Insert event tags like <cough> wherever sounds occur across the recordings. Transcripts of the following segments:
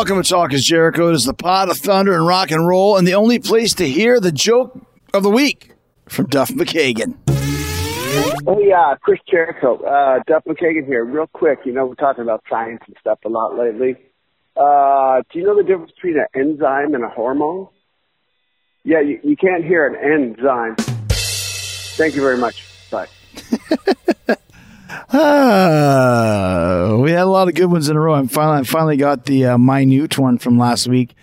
welcome to Talk is Jericho. It is the pot of thunder and rock and roll, and the only place to hear the joke of the week from Duff McKagan. Oh yeah, Chris Jericho, uh, Duff McKagan here. Real quick, you know we're talking about science and stuff a lot lately. Uh, do you know the difference between an enzyme and a hormone? Yeah, you, you can't hear an enzyme. Thank you very much. Bye. <laughs> Ah, we had a lot of good ones in a row. I finally, I finally got the uh, minute one from last week.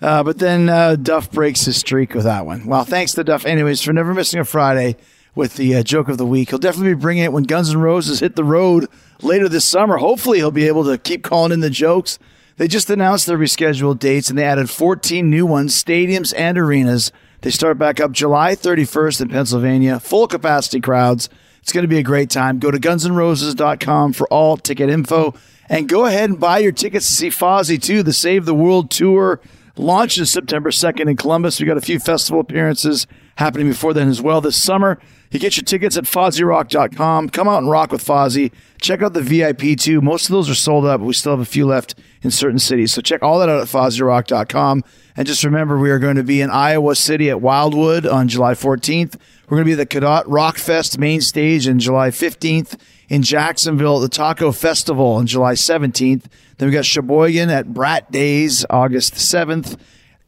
Uh, but then uh, Duff breaks his streak with that one. Well, thanks to Duff, anyways, for never missing a Friday with the uh, joke of the week. He'll definitely be bringing it when Guns N' Roses hit the road later this summer. Hopefully, he'll be able to keep calling in the jokes. They just announced their rescheduled dates and they added 14 new ones, stadiums and arenas. They start back up July 31st in Pennsylvania, full capacity crowds. It's going to be a great time. Go to gunsandroses.com for all ticket info and go ahead and buy your tickets to see Fozzy too. The Save the World Tour launches September 2nd in Columbus. We got a few festival appearances happening before then as well this summer. You get your tickets at FozzyRock.com. Come out and rock with Fozzy. Check out the VIP too. Most of those are sold out, but we still have a few left in certain cities. So check all that out at FozzyRock.com. And just remember, we are going to be in Iowa City at Wildwood on July 14th. We're going to be at the Cadott Rock Fest main stage on July 15th. In Jacksonville at the Taco Festival on July 17th. Then we got Sheboygan at Brat Days August 7th.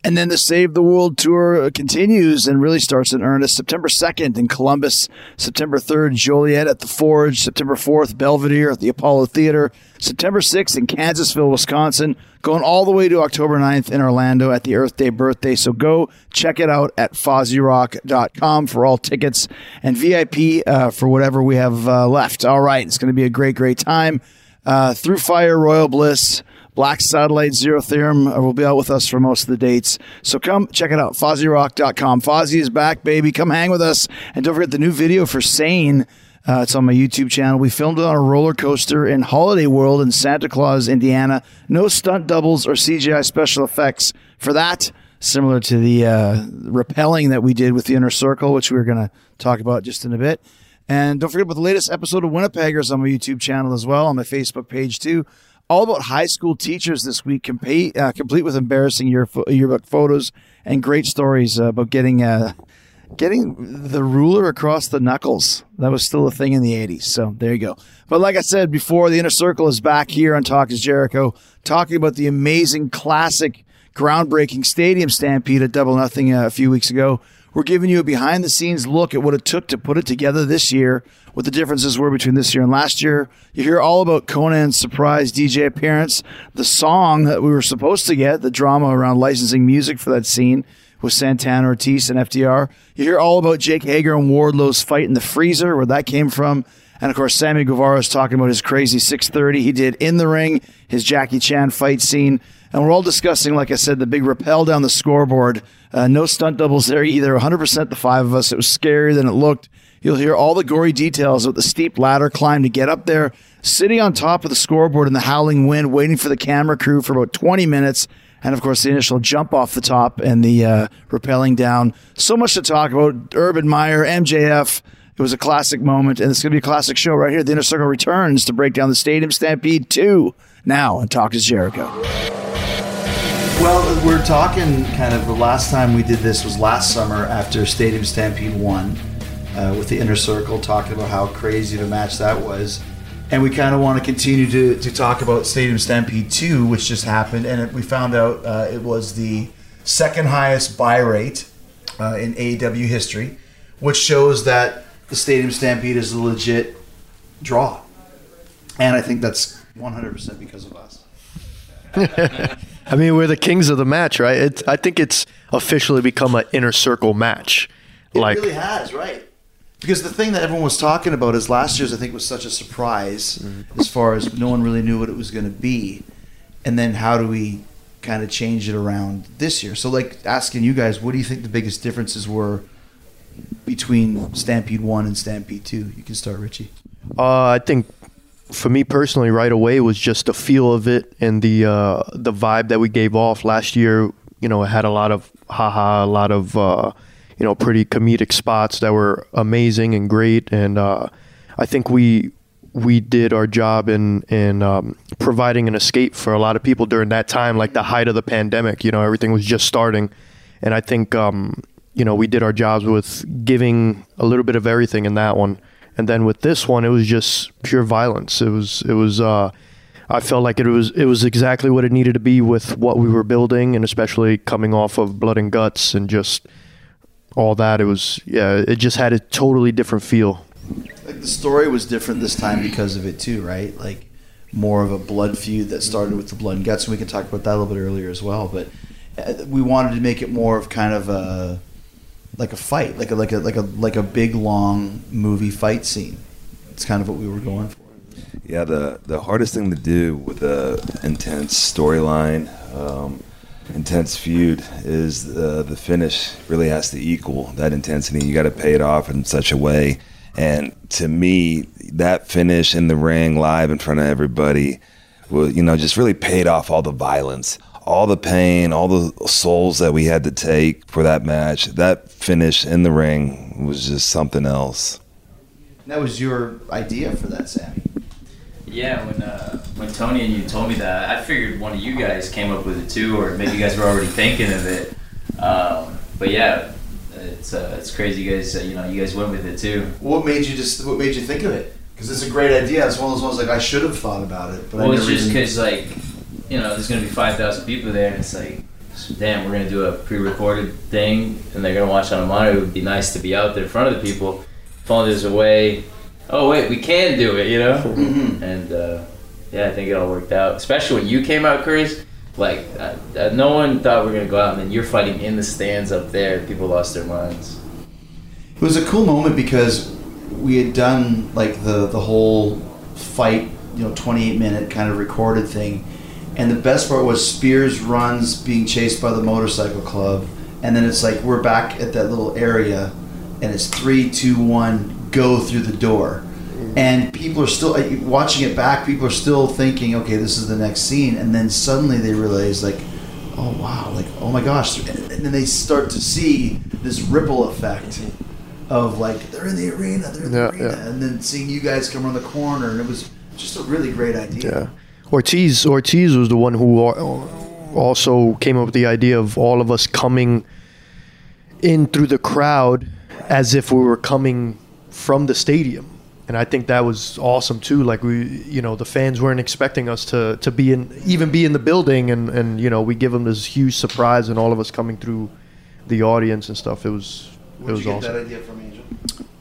And then the Save the World Tour continues and really starts in earnest September 2nd in Columbus, September 3rd, Joliet at the Forge, September 4th, Belvidere at the Apollo Theater, September 6th in Kansasville, Wisconsin, going all the way to October 9th in Orlando at the Earth Day birthday. So go check it out at FozzyRock.com for all tickets and VIP uh, for whatever we have uh, left. All right, it's going to be a great, great time. Uh, through Fire, Royal Bliss, Black Satellite, Zero Theorem will be out with us for most of the dates. So come check it out, FozzyRock.com. Fozzy is back, baby. Come hang with us. And don't forget the new video for Sane. Uh, it's on my YouTube channel. We filmed it on a roller coaster in Holiday World in Santa Claus, Indiana. No stunt doubles or CGI special effects for that. Similar to the uh, repelling that we did with the Inner Circle, which we are going to talk about just in a bit. And don't forget about the latest episode of Winnipeggers on my YouTube channel as well, on my Facebook page too. All about high school teachers this week, complete, uh, complete with embarrassing year, yearbook photos and great stories uh, about getting uh, getting the ruler across the knuckles. That was still a thing in the 80s. So there you go. But like I said before, the inner circle is back here on Talk is Jericho, talking about the amazing classic groundbreaking stadium stampede at Double Nothing uh, a few weeks ago. We're giving you a behind the scenes look at what it took to put it together this year, what the differences were between this year and last year. You hear all about Konnan's surprise DJ appearance, the song that we were supposed to get, the drama around licensing music for that scene with Santana Ortiz and FTR. You hear all about Jake Hager and Wardlow's fight in the freezer, where that came from. And of course, Sammy Guevara is talking about his crazy 630 he did in the ring, his Jackie Chan fight scene. And we're all discussing, like I said, the big rappel down the scoreboard. Uh, no stunt doubles there either. 100% the five of us. It was scarier than it looked. You'll hear all the gory details of the steep ladder climb to get up there, sitting on top of the scoreboard in the howling wind, waiting for the camera crew for about 20 minutes and of course the initial jump off the top and the uh, rappelling down. So much to talk about. Urban Meyer, MJF. It was a classic moment, and it's going to be a classic show right here. The Inner Circle returns to break down the Stadium Stampede 2 now on Talk is Jericho. Well, we're talking kind of the last time we did this was last summer after Stadium Stampede 1 uh, with the Inner Circle, talking about how crazy a match that was and we kind of want to continue to, to talk about Stadium Stampede 2, which just happened, and it, we found out uh, it was the second highest buy rate uh, in AEW history, which shows that the Stadium Stampede is a legit draw. And I think that's 100% because of us. <laughs> I mean, we're the kings of the match, right? It's, I think it's officially become an inner circle match. It like, really has, right? Because the thing that everyone was talking about is last year's, I think, was such a surprise mm-hmm. as far as no one really knew what it was going to be. And then how do we kind of change it around this year? So, like, asking you guys, what do you think the biggest differences were between Stampede 1 and Stampede 2? You can start, Richie. Uh, I think for me personally, right away was just the feel of it and the uh, the vibe that we gave off last year. You know, it had a lot of haha, a lot of uh, you know, pretty comedic spots that were amazing and great. And uh, I think we we did our job in in um, providing an escape for a lot of people during that time, like the height of the pandemic. You know, everything was just starting, and I think um, you know we did our jobs with giving a little bit of everything in that one, and then with this one, it was just pure violence. It was it was. Uh, I felt like it was it was exactly what it needed to be with what we were building, and especially coming off of Blood and Guts and just all that. It was yeah, it just had a totally different feel. Like the story was different this time because of it too, right? Like more of a blood feud that started with the Blood and Guts, and we can talk about that a little bit earlier as well. But uh, we wanted to make it more of kind of a like a fight, like a like a like a like a big long movie fight scene. It's kind of what we were going for. Yeah, the the hardest thing to do with a intense storyline, um, intense feud, is the the finish really has to equal that intensity. You got to pay it off in such a way. And to me, that finish in the ring, live in front of everybody, was you know just really paid off all the violence, all the pain, all the souls that we had to take for that match. That finish in the ring was just something else. That was your idea for that, Sammy. Yeah, when uh, when Tony and you told me that, I figured one of you guys came up with it too, or maybe you guys were already thinking of it. Um, but yeah, it's uh, it's crazy, you guys. Uh, you know, you guys went with it too. What made you just? What made you think of it? Because it's a great idea. It's one of those ones like I should have thought about it, but well, I it's just because like you know, there's gonna be five thousand people there, and it's like, damn, we're gonna do a pre-recorded thing, and they're gonna watch on a monitor. It would be nice to be out there in front of the people. If only there's a way. Oh wait, we can do it, you know. <laughs> Mhm. And uh, yeah, I think it all worked out. Especially when you came out, Chris. Like, uh, uh, no one thought we were gonna go out, and then you're fighting in the stands up there. People lost their minds. It was a cool moment because we had done like the the whole fight, you know, 28 minute kind of recorded thing, and the best part was Spears runs being chased by the motorcycle club, and then it's like we're back at that little area, and it's three, two, one, go through the door. Mm. And people are still watching it back. People are still thinking, "Okay, this is the next scene," and then suddenly they realize, like, "Oh wow!" Like, "Oh my gosh!" And then they start to see this ripple effect of like they're in the arena, they're in the arena, yeah. and then seeing you guys come around the corner, and it was just a really great idea. Yeah. Ortiz Ortiz was the one who also came up with the idea of all of us coming in through the crowd as if we were coming from the stadium. And I think that was awesome too. Like we, you know, the fans weren't expecting us to, to be in, even be in the building, and, and you know, we give them this huge surprise, and all of us coming through the audience and stuff. It was, it Where'd was you get awesome. that idea from, Angel?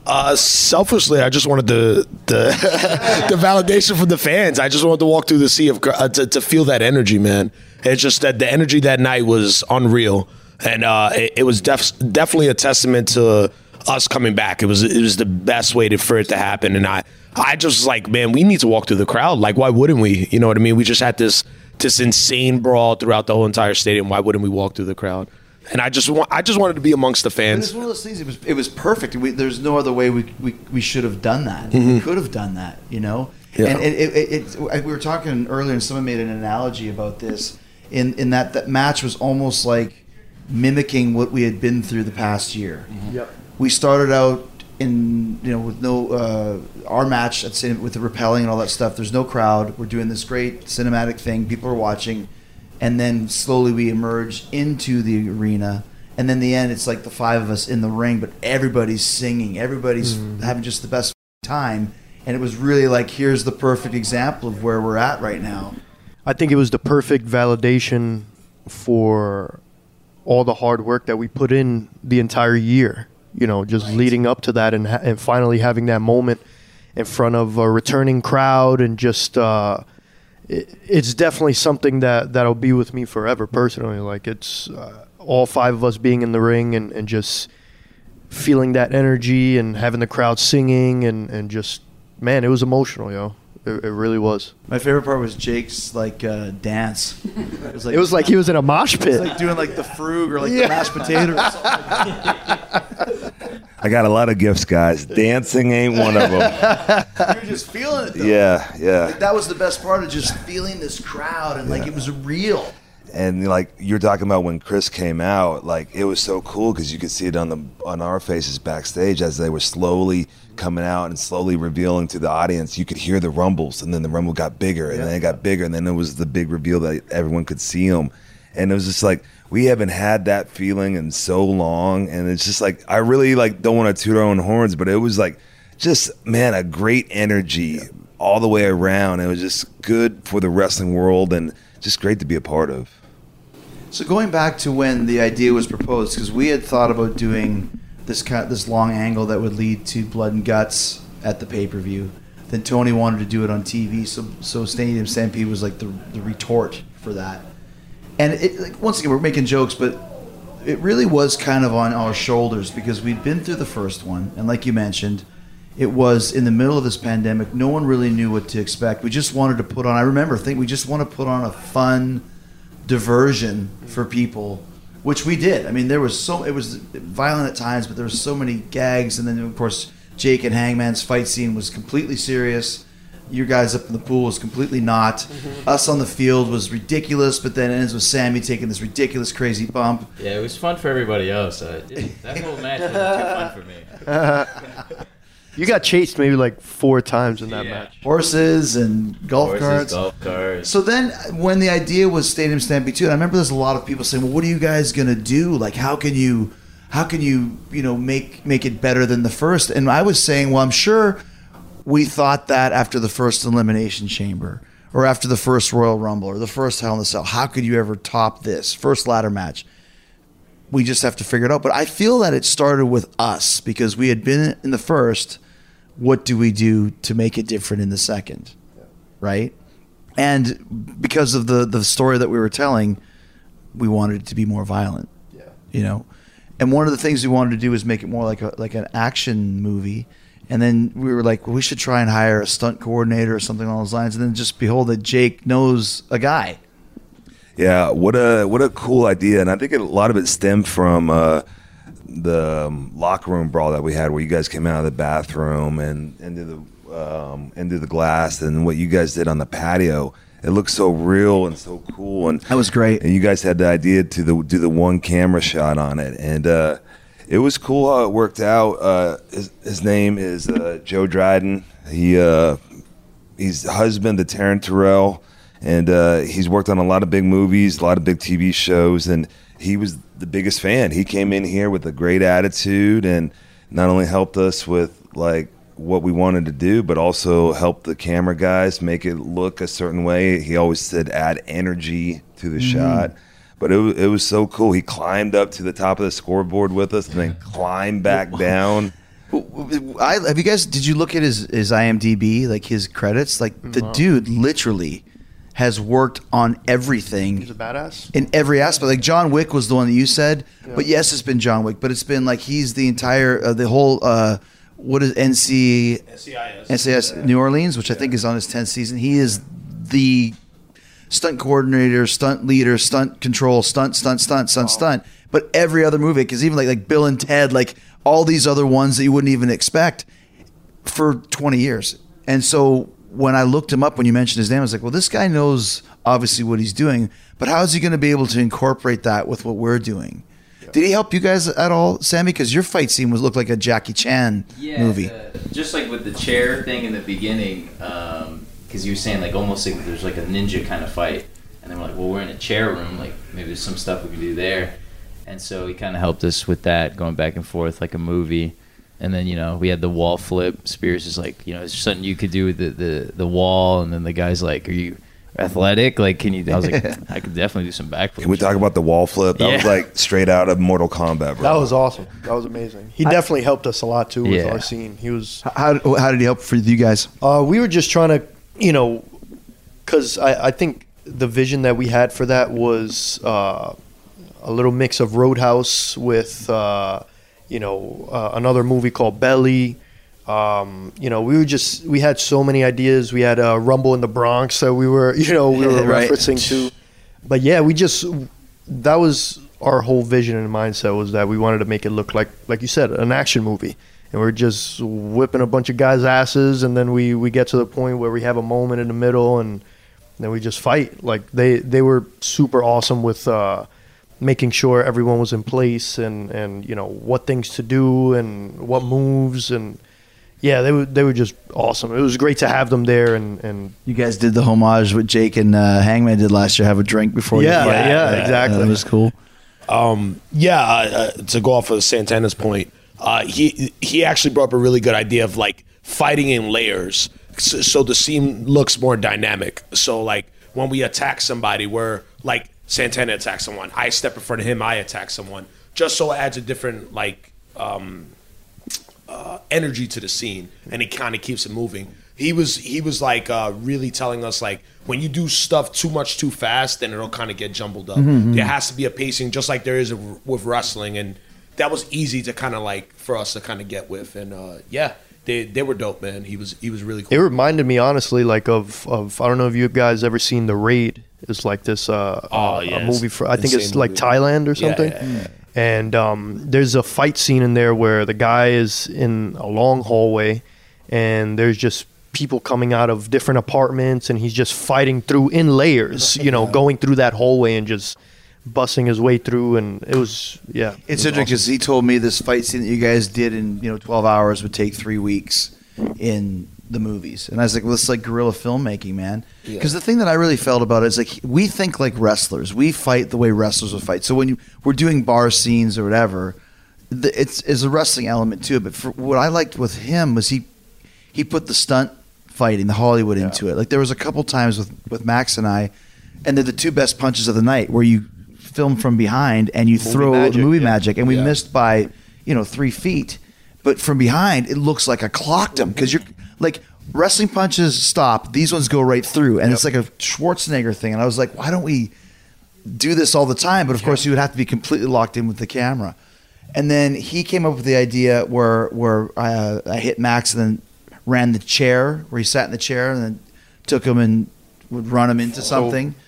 Uh, selfishly, I just wanted the the <laughs> the validation from the fans. I just wanted to walk through the sea of uh, to, to feel that energy, man. It's just that the energy that night was unreal, and uh, it, it was def- definitely a testament to us coming back. It was it was the best way to, for it to happen, and I I just was like, man, we need to walk through the crowd. Like, why wouldn't we? You know what I mean? We just had this this insane brawl throughout the whole entire stadium. Why wouldn't we walk through the crowd? And I just want I just wanted to be amongst the And fans. it's one of those things. It was it was perfect. We, there's no other way we, we, we should have done that. We could have done that, you know. Mm-hmm. Yeah. And it, it, it, it, we were talking earlier, and someone made an analogy about this. In in that that match was almost like mimicking what we had been through the past year. Yep. We started out in you know with no uh, our match at cin- with the repelling and all that stuff. There's no crowd. We're doing this great cinematic thing. People are watching, and then slowly we emerge into the arena. And then the end, it's like the five of us in the ring, but everybody's singing. Everybody's having just the best time. And it was really like, here's the perfect example of where we're at right now. I think it was the perfect validation for all the hard work that we put in the entire year. You know, just leading up to that and and finally having that moment in front of a returning crowd and just uh, it, it's definitely something that that'll be with me forever personally. Like it's uh, all five of us being in the ring and, and just feeling that energy and having the crowd singing and, and just man, it was emotional, yo. It, it really was. My favorite part was Jake's like uh, dance. It was like It was like he was in a mosh pit. like doing like the frug or like the mashed potatoes. <laughs> I got a lot of gifts, guys. Dancing ain't one of them. <laughs> You're just feeling it. Though. yeah, yeah. Like, that was the best part of just feeling this crowd and like it was real. and like you're talking about when Chris came out, like it was so cool because you could see it on the on our faces backstage as they were slowly coming out and slowly revealing to the audience. You could hear the rumbles, and then the rumble got bigger, and then it got bigger, and then it was the big reveal that everyone could see them, and it was just like we haven't had that feeling in so long, and it's just like I really like don't want to toot our own horns, but it was like just man a great energy all the way around. It was just good for the wrestling world and just great to be a part of. So going back to when the idea was proposed, because we had thought about doing this kind, this long angle that would lead to blood and guts at the pay per view. Then Tony wanted to do it on TV, so so Stadium Stampede was like the the retort for that. And it, like, once again, we're making jokes, but it really was kind of on our shoulders because we'd been through the first one, and like you mentioned, it was in the middle of this pandemic. No one really knew what to expect. We just wanted to put on. I remember think we just want to put on a fun diversion for people, which we did. I mean, there was so it was violent at times, but there was so many gags, and then of course Jake and Hangman's fight scene was completely serious. Your guys up in the pool was completely not. Us on the field was ridiculous, but then it ends with Sammy taking this ridiculous, crazy bump. Yeah, it was fun for everybody else. Uh, <laughs> that whole match was too fun for me. <laughs> You got chased maybe like four times in that Yeah. match. Horses and golf Horses, carts. golf carts. So then, when the idea was Stadium Stampede 2, and I remember there's a lot of people saying, "Well, what are you guys gonna do? Like, how can you, how can you, you know, make make it better than the first? And I was saying, well, I'm sure we thought that after the first Elimination Chamber, or after the first Royal Rumble, or the first Hell in the Cell. How could you ever top this first ladder match? We just have to figure it out. But I feel that it started with us because we had been in the first. What do we do to make it different in the second? Right? and because of the the story that we were telling, we wanted it to be more violent. Yeah. You know, and one of the things we wanted to do was make it more like a like an action movie. And then we were like, well, we should try and hire a stunt coordinator or something along those lines. And then just behold that Jake knows a guy. Yeah, what a what a cool idea, and I think a lot of it stemmed from uh, the um, locker room brawl that we had, where you guys came out of the bathroom and into the um, into the glass, and what you guys did on the patio. It looked so real and so cool, and That was great. And you guys had the idea to the, do the one camera shot on it, and uh, it was cool how it worked out. Uh, his, his name is uh, Joe Dryden. He uh, he's husband to Taryn Terrell, and uh, he's worked on a lot of big movies, a lot of big TV shows, and he was the biggest fan. He came in here with a great attitude, and not only helped us with like what we wanted to do, but also helped the camera guys make it look a certain way. He always said add energy to the shot. But it, wa- it was so cool. He climbed up to the top of the scoreboard with us and then climbed back down. I have you guys? Did you look at his his IMDb like his credits? Like the dude literally has worked on everything. He's a badass. in every aspect. Like John Wick was the one that you said, but yes, it's been John Wick, but it's been like he's the entire uh, the whole uh, what is NC NCIS New Orleans, which I think is on his tenth season. He is the stunt coordinator, stunt leader, stunt control, stunt, stunt, stunt, stunt, stunt. But every other movie, because even like like Bill and Ted, like all these other ones that you wouldn't even expect for 20 years. And so when I looked him up when you mentioned his name, I was like, well, this guy knows obviously what he's doing, but how is he going to be able to incorporate that with what we're doing? Did he help you guys at all, Sammy? Because your fight scene was looked like a Jackie Chan Yeah, movie. the- just like with the chair thing in the beginning, um, because you were saying like almost like there's like a ninja kind of fight, and then we're like, well, we're in a chair room, like maybe there's some stuff we can do there, and so he kind of helped us with that, going back and forth like a movie, and then you know we had the wall flip. Spears is like, you know, it's something you could do with the the, the wall, and then the guy's like, are you athletic? Like, can you? I was like, <laughs> I could definitely do some backflips. Can we talk about the wall flip? That was like straight out of Mortal Kombat, bro. That was awesome. That was amazing. He definitely helped us a lot too with Yeah. our scene. He was. How, how did he help for you guys? Uh, we were just trying to, you know, because I, I think the vision that we had for that was uh, a little mix of Roadhouse with, uh, you know, uh, another movie called Belly. Um, you know, we were just we had so many ideas. We had uh, Rumble in the Bronx that we were, you know, we were <laughs> Right. referencing to. But yeah, we just that was our whole vision and mindset was that we wanted to make it look like, like you said, an action movie. And we're just whipping a bunch of guys' asses, and then we we get to the point where we have a moment in the middle, and then we just fight. Like they they were super awesome with uh, making sure everyone was in place and and you know what things to do and what moves and yeah, they were they were just awesome. It was great to have them there and and You guys did the homage what Jake and uh, Hangman did last year. Have a drink before. Yeah, you fight. yeah, exactly. That was cool. Yeah, uh, uh, to go off of Santana's point, uh, he he actually brought up a really good idea of like fighting in layers, so, so the scene looks more dynamic. So like when we attack somebody, we're like Santana attacks someone, I step in front of him, I attack someone, just so it adds a different like um, uh, energy to the scene, and it kind of keeps it moving. He was he was like uh, really telling us like when you do stuff too much too fast, then it'll kind of get jumbled up. There has to be a pacing, just like there is with wrestling, and that was easy to kind of like for us to kind of get with. And uh, yeah, they they were dope, man. He was he was really cool. It reminded me honestly like of of I don't know if you guys ever seen The Raid. It's like this uh, Oh, uh, yes. a movie for I think it's Insane like movie. Thailand or something. yeah, yeah. And um, there's a fight scene in there where the guy is in a long hallway, and there's just people coming out of different apartments, and he's just fighting through in layers. You know, <laughs> going through that hallway and just busting his way through, and it was yeah. it It's was interesting because he told me this fight scene that you guys did in you know 12 hours would take three weeks in the movies, and I was like, well, it's like guerrilla filmmaking, man. Because the thing that I really felt about it is like we think like wrestlers, we fight the way wrestlers would fight. So when you, we're doing bar scenes or whatever, the, it's is a wrestling element to it. But for, what I liked with him was he he put the stunt fighting, the Hollywood into it. Like there was a couple times with with Max and I, and they're the two best punches of the night where you film from behind and you throw magic, movie yeah. magic, and we Yeah. missed by you know three feet, but from behind it looks like I clocked him because you're like wrestling punches stop, these ones go right through, and it's like a Schwarzenegger thing. And I was like, why don't we do this all the time? But of course, you would have to be completely locked in with the camera. And then he came up with the idea where where I, uh, I hit Max and then ran the chair where he sat in the chair and then took him and would run him into something. <laughs>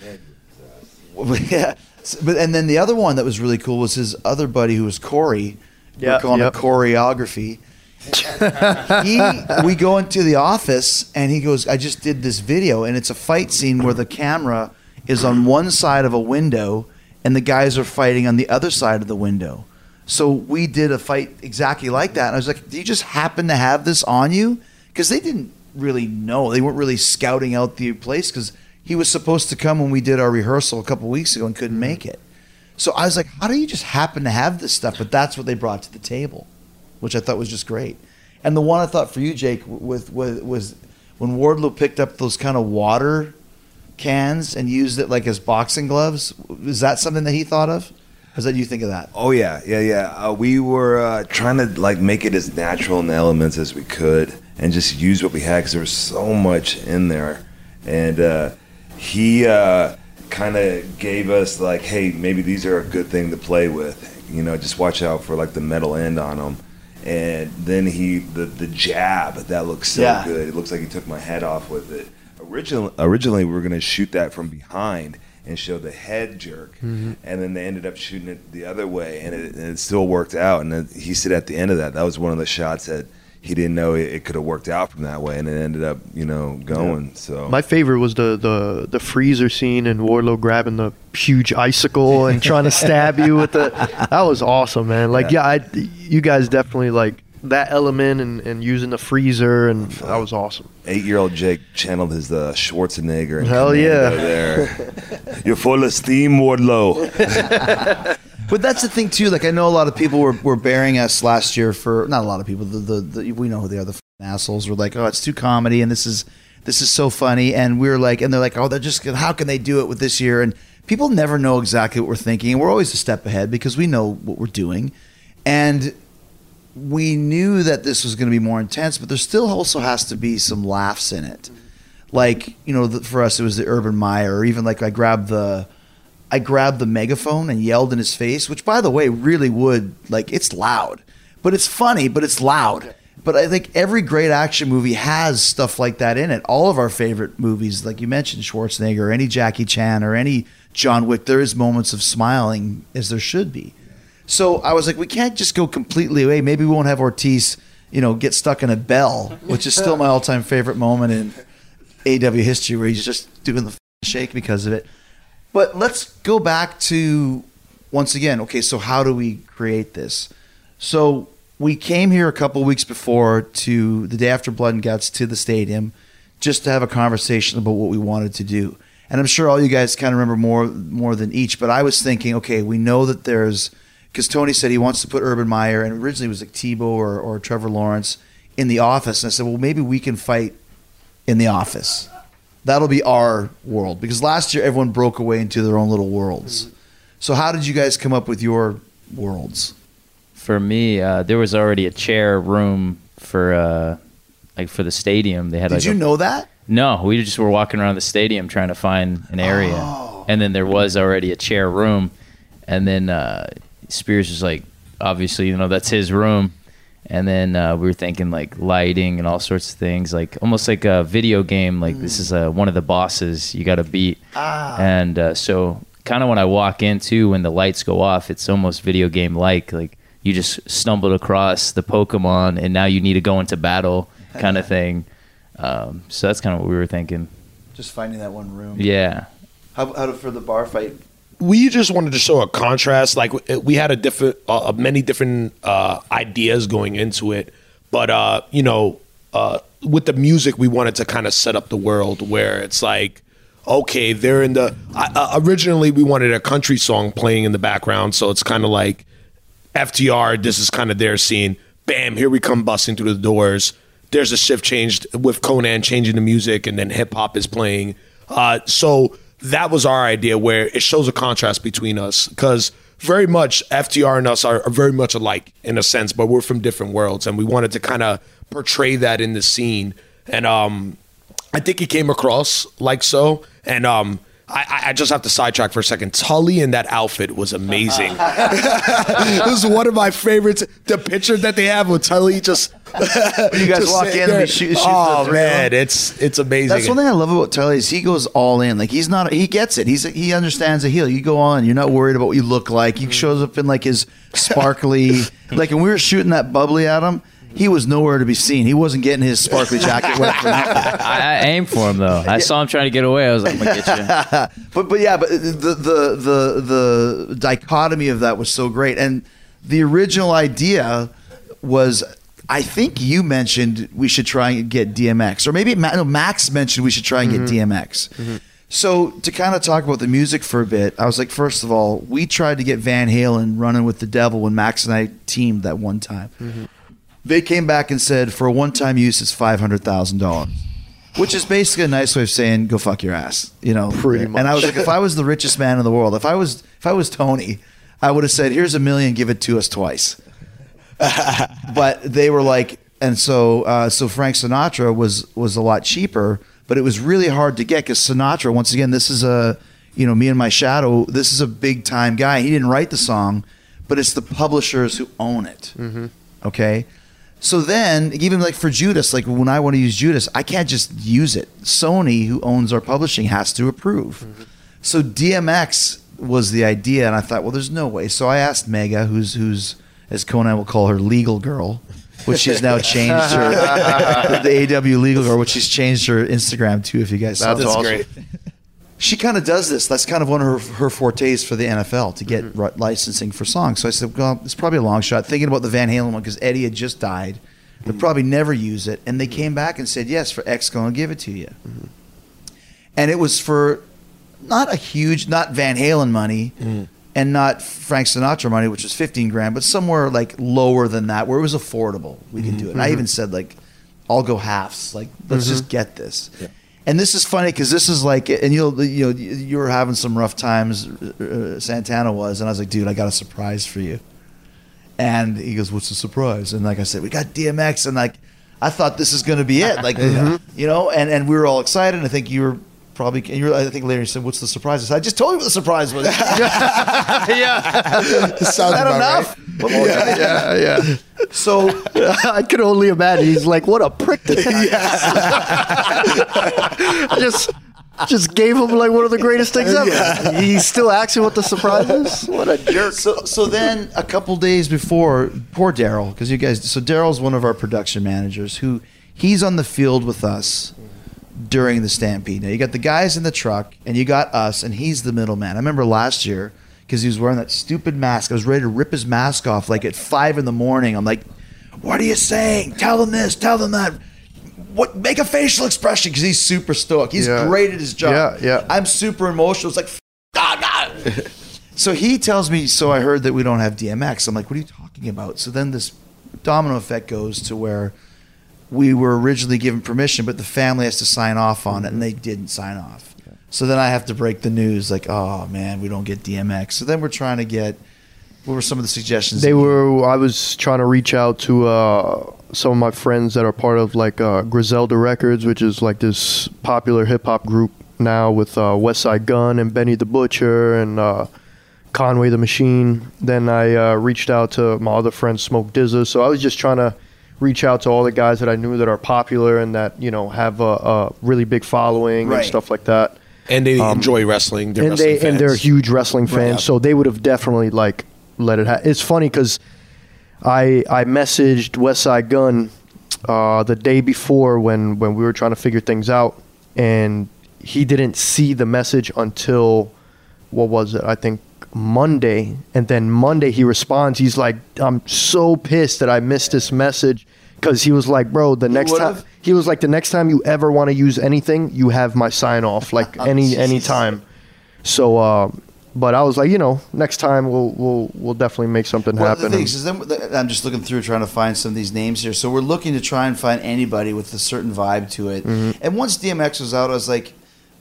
<laughs> yeah. But and then the other one that was really cool was his other buddy who was Corey. Yeah, We're calling yep. it choreography. <laughs> he we go into the office and he goes, I just did this video and it's a fight scene where the camera is on one side of a window and the guys are fighting on the other side of the window. So we did a fight exactly like that. And I was like, Do you just happen to have this on you? Because they didn't really know. They weren't really scouting out the place because he was supposed to come when we did our rehearsal a couple weeks ago and couldn't make it. So I was like, how do you just happen to have this stuff? But that's what they brought to the table, which I thought was just great. And the one I thought for you, Jake, with, with was when Wardlow picked up those kind of water cans and used it like as boxing gloves. Is that something that he thought of? Or is that you think of that? Oh yeah, yeah, yeah. Uh, we were uh, trying to like make it as natural in the elements as we could, and just use what we had because there was so much in there. And uh, he uh, kind of gave us like, hey, maybe these are a good thing to play with. You know, just watch out for like the metal end on them. And then he the the jab that looks so Yeah. good. It looks like he took my head off with it. Originally, originally we were gonna shoot that from behind and show the head jerk, and then they ended up shooting it the other way, and it, and it still worked out. And then he said at the end of that, that was one of the shots that he didn't know it, it could have worked out from that way, and it ended up, you know, going. So My favorite was the, the, the freezer scene and Wardlow grabbing the huge icicle and trying to stab you with the. That was awesome, man. Like, yeah, I, you guys definitely like that element and, and using the freezer, and that was awesome. eight-year-old Jake channeled his uh, Schwarzenegger. And Hell yeah. There, you're full of steam, Wardlow. <laughs> But that's the thing too. Like I know a lot of people were, were bearing us last year for not a lot of people. The, the, the we know who they are. The assholes were like, oh, it's too comedy, and this is this is so funny. And we are like, and they're like, oh, they're just how can they do it with this year? And people never know exactly what we're thinking, and we're always a step ahead because we know what we're doing. And we knew that this was going to be more intense, but there still also has to be some laughs in it. Like you know, the, for us, it was the Urban Meyer, or even like I grabbed the. I grabbed the megaphone and yelled in his face, which, by the way, really would like it's loud, but it's funny, but it's loud. But I think every great action movie has stuff like that in it. All of our favorite movies, like you mentioned, Schwarzenegger, or any Jackie Chan, or any John Wick, there is moments of smiling as there should be. So I was like, we can't just go completely away. Maybe we won't have Ortiz, you know, get stuck in a bell, which is still my <laughs> all-time favorite moment in AEW history, where he's just doing the shake because of it. But let's go back to once again. Okay, so how do we create this? So we came here a couple weeks before to the day after Blood and Guts to the stadium, just to have a conversation about what we wanted to do. And I'm sure all you guys kind of remember more more than each. But I was thinking, okay, we know that there's because Tony said he wants to put Urban Meyer, and originally it was like Tebow or, or Trevor Lawrence in the office. And I said, well, maybe we can fight in the office. That'll be our world because last year everyone broke away into their own little worlds. So how did you guys come up with your worlds? For me, uh, there was already a chair room for uh, like for the stadium. They had Did like you a- know that? No, we just were walking around the stadium trying to find an area, Oh. and then there was already a chair room, and then uh, Spears was like, obviously, you know, that's his room, and then uh, we were thinking like lighting and all sorts of things, like almost like a video game. Like this is uh, one of the bosses you got to beat, and uh, so kind of when I walk into when the lights go off, it's almost video game like, like you just stumbled across the Pokemon, and now you need to go into battle, <laughs> kind of thing. Um, so that's kind of what we were thinking. Just finding that one room. Yeah. How, how for the bar fight? We just wanted to show a contrast. Like we had a different, uh, many different uh, ideas going into it, but uh, you know, uh, with the music, we wanted to kind of set up the world where it's like, okay, they're in the. Uh, originally, we wanted a country song playing in the background, so it's kind of like FTR. This is kind of their scene. Bam! Here we come busting through the doors. There's a shift changed with Konnan changing the music, and then hip hop is playing. Uh, so that was our idea, where it shows a contrast between us, because very much FTR and us are, are very much alike in a sense, but we're from different worlds, and we wanted to kind of portray that in the scene. And um, I think he came across like so. And um, I, I- I just have to sidetrack for a second. Tully in that outfit was amazing. <laughs> <laughs> it was one of my favorites. The picture that they have with Tully just. You guys just walk sitting in and there. we shoot, shoot Oh the three of them? man, it's it's amazing. That's one thing I love about Tully is he goes all in. Like he's not, he gets it. He's he understands the heel. You go on, you're not worried about what you look like. He mm-hmm. shows up in like his sparkly, <laughs> like when we were shooting that bubbly at him, he was nowhere to be seen. He wasn't getting his sparkly jacket wet for. <laughs> I, I aimed for him though. I saw him trying to get away. I was like, I'm gonna get you. <laughs> But but yeah, but the the the the dichotomy of that was so great, and the original idea was. I think you mentioned we should try and get DMX, or maybe no, Max mentioned we should try and get mm-hmm. DMX. Mm-hmm. So to kind of talk about the music for a bit, I was like, first of all, we tried to get Van Halen running with the devil when Max and I teamed that one time. Mm-hmm. They came back and said for a one-time use, it's five hundred thousand dollars, which is basically a nice way of saying go fuck your ass, you know. Pretty And I was like, if I was the richest man in the world, if I was if I was Tony, I would have said, here's a million, give it to us twice. <laughs> but they were like, and so uh, so Frank Sinatra was was a lot cheaper, but it was really hard to get because Sinatra, once again, this is a you know me and my shadow. This is a big time guy. He didn't write the song, but it's the publishers who own it. Okay. So then, even like for Judas, like when I want to use Judas, I can't just use it. Sony, who owns our publishing, has to approve. So DMX was the idea, and I thought, well, there's no way. So I asked Megha, who's who's as Konnan will call her, legal girl, which she's now <laughs> changed her <laughs> the AEW legal girl, which she's changed her Instagram too. If you guys saw That's that. awesome. great. she kind of does this. That's kind of one of her, her fortes for the NFL to get mm-hmm. ri- licensing for songs. So I said, well, it's probably a long shot. Thinking about the Van Halen one because Eddie had just died. They'll mm-hmm. probably never use it. And they mm-hmm. came back and said, yes, for X, going to give it to you. And it was for not a huge, not Van Halen money and not Frank Sinatra money, which was 15 grand, but somewhere like lower than that where it was affordable. We could do it. And I mm-hmm. even said, like, I'll go halves. Like, let's just mm-hmm. get this. And this is funny because this is like, and you'll, you know, you were having some rough times. Uh, uh, Santana was, and I was like, dude, I got a surprise for you. And he goes, "What's the surprise?" And like I said, we got DMX, and like I thought this is going to be it, like <laughs> mm-hmm. you know, and and we were all excited. And I think you were probably, and you were, I think Larry said, "What's the surprise?" I said, "I just told you what the surprise was." <laughs> Sounds Is that about enough? right. What more can Yeah, yeah. So <laughs> I could only imagine. He's like, what a prick to <laughs> I just just gave him like one of the greatest things ever. He's still asking what the surprise is. What a jerk. So, so then a couple days before, poor Daryl, because you guys, so Daryl's one of our production managers who he's on the field with us during the stampede. Now you got the guys in the truck, and you got us, and he's the middleman. I remember last year because he was wearing that stupid mask. I was ready to rip his mask off like at five in the morning. I'm like, "What are you saying? Tell them this. Tell them that." What make a facial expression because he's super stoic. He's Yeah. great at his job. Yeah, yeah. I'm super emotional. It's like, "F- God, <laughs> God. so he tells me. So I heard that we don't have DMX. I'm like, what are you talking about? So then this domino effect goes to where we were originally given permission, but the family has to sign off on it, and they didn't sign off. So then I have to break the news, like, oh man, we don't get DMX. So then we're trying to get. What were some of the suggestions? They were. I was trying to reach out to uh, some of my friends that are part of like uh, Griselda Records, which is like this popular hip hop group now with uh, Westside Gunn and Benny the Butcher and uh, Conway the Machine. Then I uh, reached out to my other friend Smoke DZA. So I was just trying to reach out to all the guys that I knew that are popular and that you know have a, a really big following Right. and stuff like that. And they enjoy wrestling. They're and wrestling they and they're huge wrestling fans, Right. so they would have definitely like let it. Ha- it's funny because I I messaged Westside Gunn uh, the day before when when we were trying to figure things out, and he didn't see the message until what was it? I think Monday, and then Monday he responds. He's like, "I'm so pissed that I missed this message." Because he was like, bro, the next time he was like, the next time you ever want to use anything, you have my sign off, like <laughs> any any time. So, uh, but I was like, you know, next time we'll we'll we'll definitely make something happen. the is, then I'm just looking through trying to find some of these names here. So we're looking to try and find anybody with a certain vibe to it. Mm-hmm. And once DMX was out, I was like,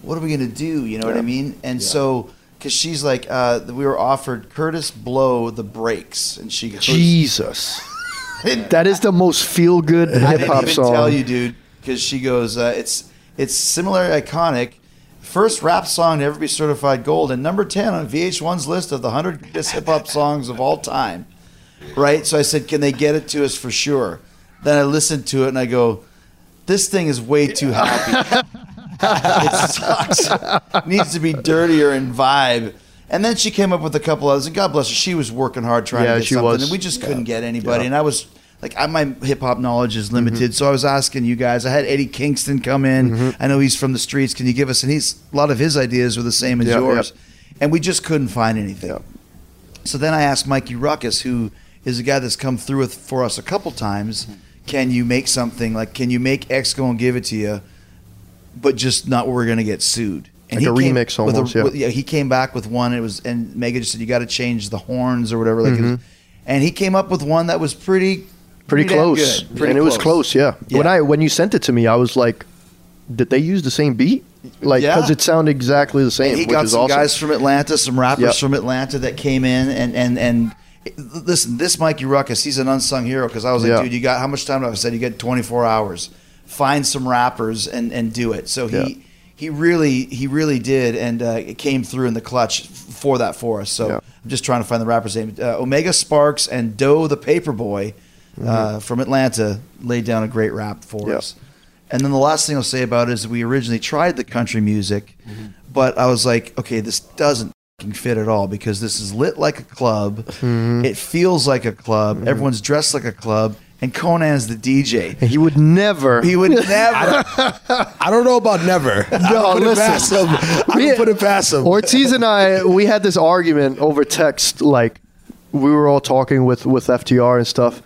"What are we gonna do?" You know what I mean? And so, because she's like, uh, we were offered Kurtis Blow the breaks, and she goes, Jesus, <laughs> that is the most feel good I hip didn't hop even song. tell you, dude, because she goes, uh, "It's it's similar, iconic." First rap song to ever be certified gold, and number ten on VH1's list of the hundred greatest hip hop songs of all time. Right. So I said, "Can they get it to us for sure?" Then I listened to it and I go, "This thing is way too happy. <laughs> it sucks. Needs to be dirtier in vibe." And then she came up with a couple others, and God bless her, she was working hard trying Yeah, to get she something, was. and we just couldn't get anybody. And I was like, I, my hip hop knowledge is limited, mm-hmm. so I was asking you guys. I had Eddie Kingston come in. Mm-hmm. I know he's from the streets. Can you give us? And he's a lot of his ideas were the same as Yeah, yours, yeah. and we just couldn't find anything. So then I asked Mikey Rukus, who is a guy that's come through with for us a couple times. Mm-hmm. Can you make something like? Can you make X go and give it to you, but just not where we're gonna get sued? Like a remix with a- almost, yeah. with- yeah, he came back with one. It was and Megha just said you got to change the horns or whatever. Like, Mm-hmm. was- and he came up with one that was pretty, pretty damn close. Pretty and it was close. Yeah. When I when you sent it to me, I was like, did they use the same beat? Like, Yeah. because it sounded exactly the same, And he which got is some awesome. guys from Atlanta, some rappers Yep. from Atlanta that came in and and and. Listen, this Mikey Rukus, he's an unsung hero because I was like, Yeah. dude, you got how much time? I said you get 24 hours. Find some rappers and and do it. So he Yeah. he really he really did, and uh, it came through in the clutch for that for us. So Yeah. I'm just trying to find the rapper's name. Uh, Omega Sparks and Doe the Paperboy uh, from Atlanta laid down a great rap for Mm-hmm. Us. And then the last thing I'll say about it is we originally tried the country music, but I was like, okay, this doesn't fit at all because this is lit like a club. Mm-hmm. It feels like a club. Everyone's dressed like a club, and Konnan's the DJ. And he would never. He would <laughs> never. I don't know about never. No, don't listen. it past him. I We- put it past him. Ortiz and I, we had this argument over text. Like, we were all talking with with FTR and stuff,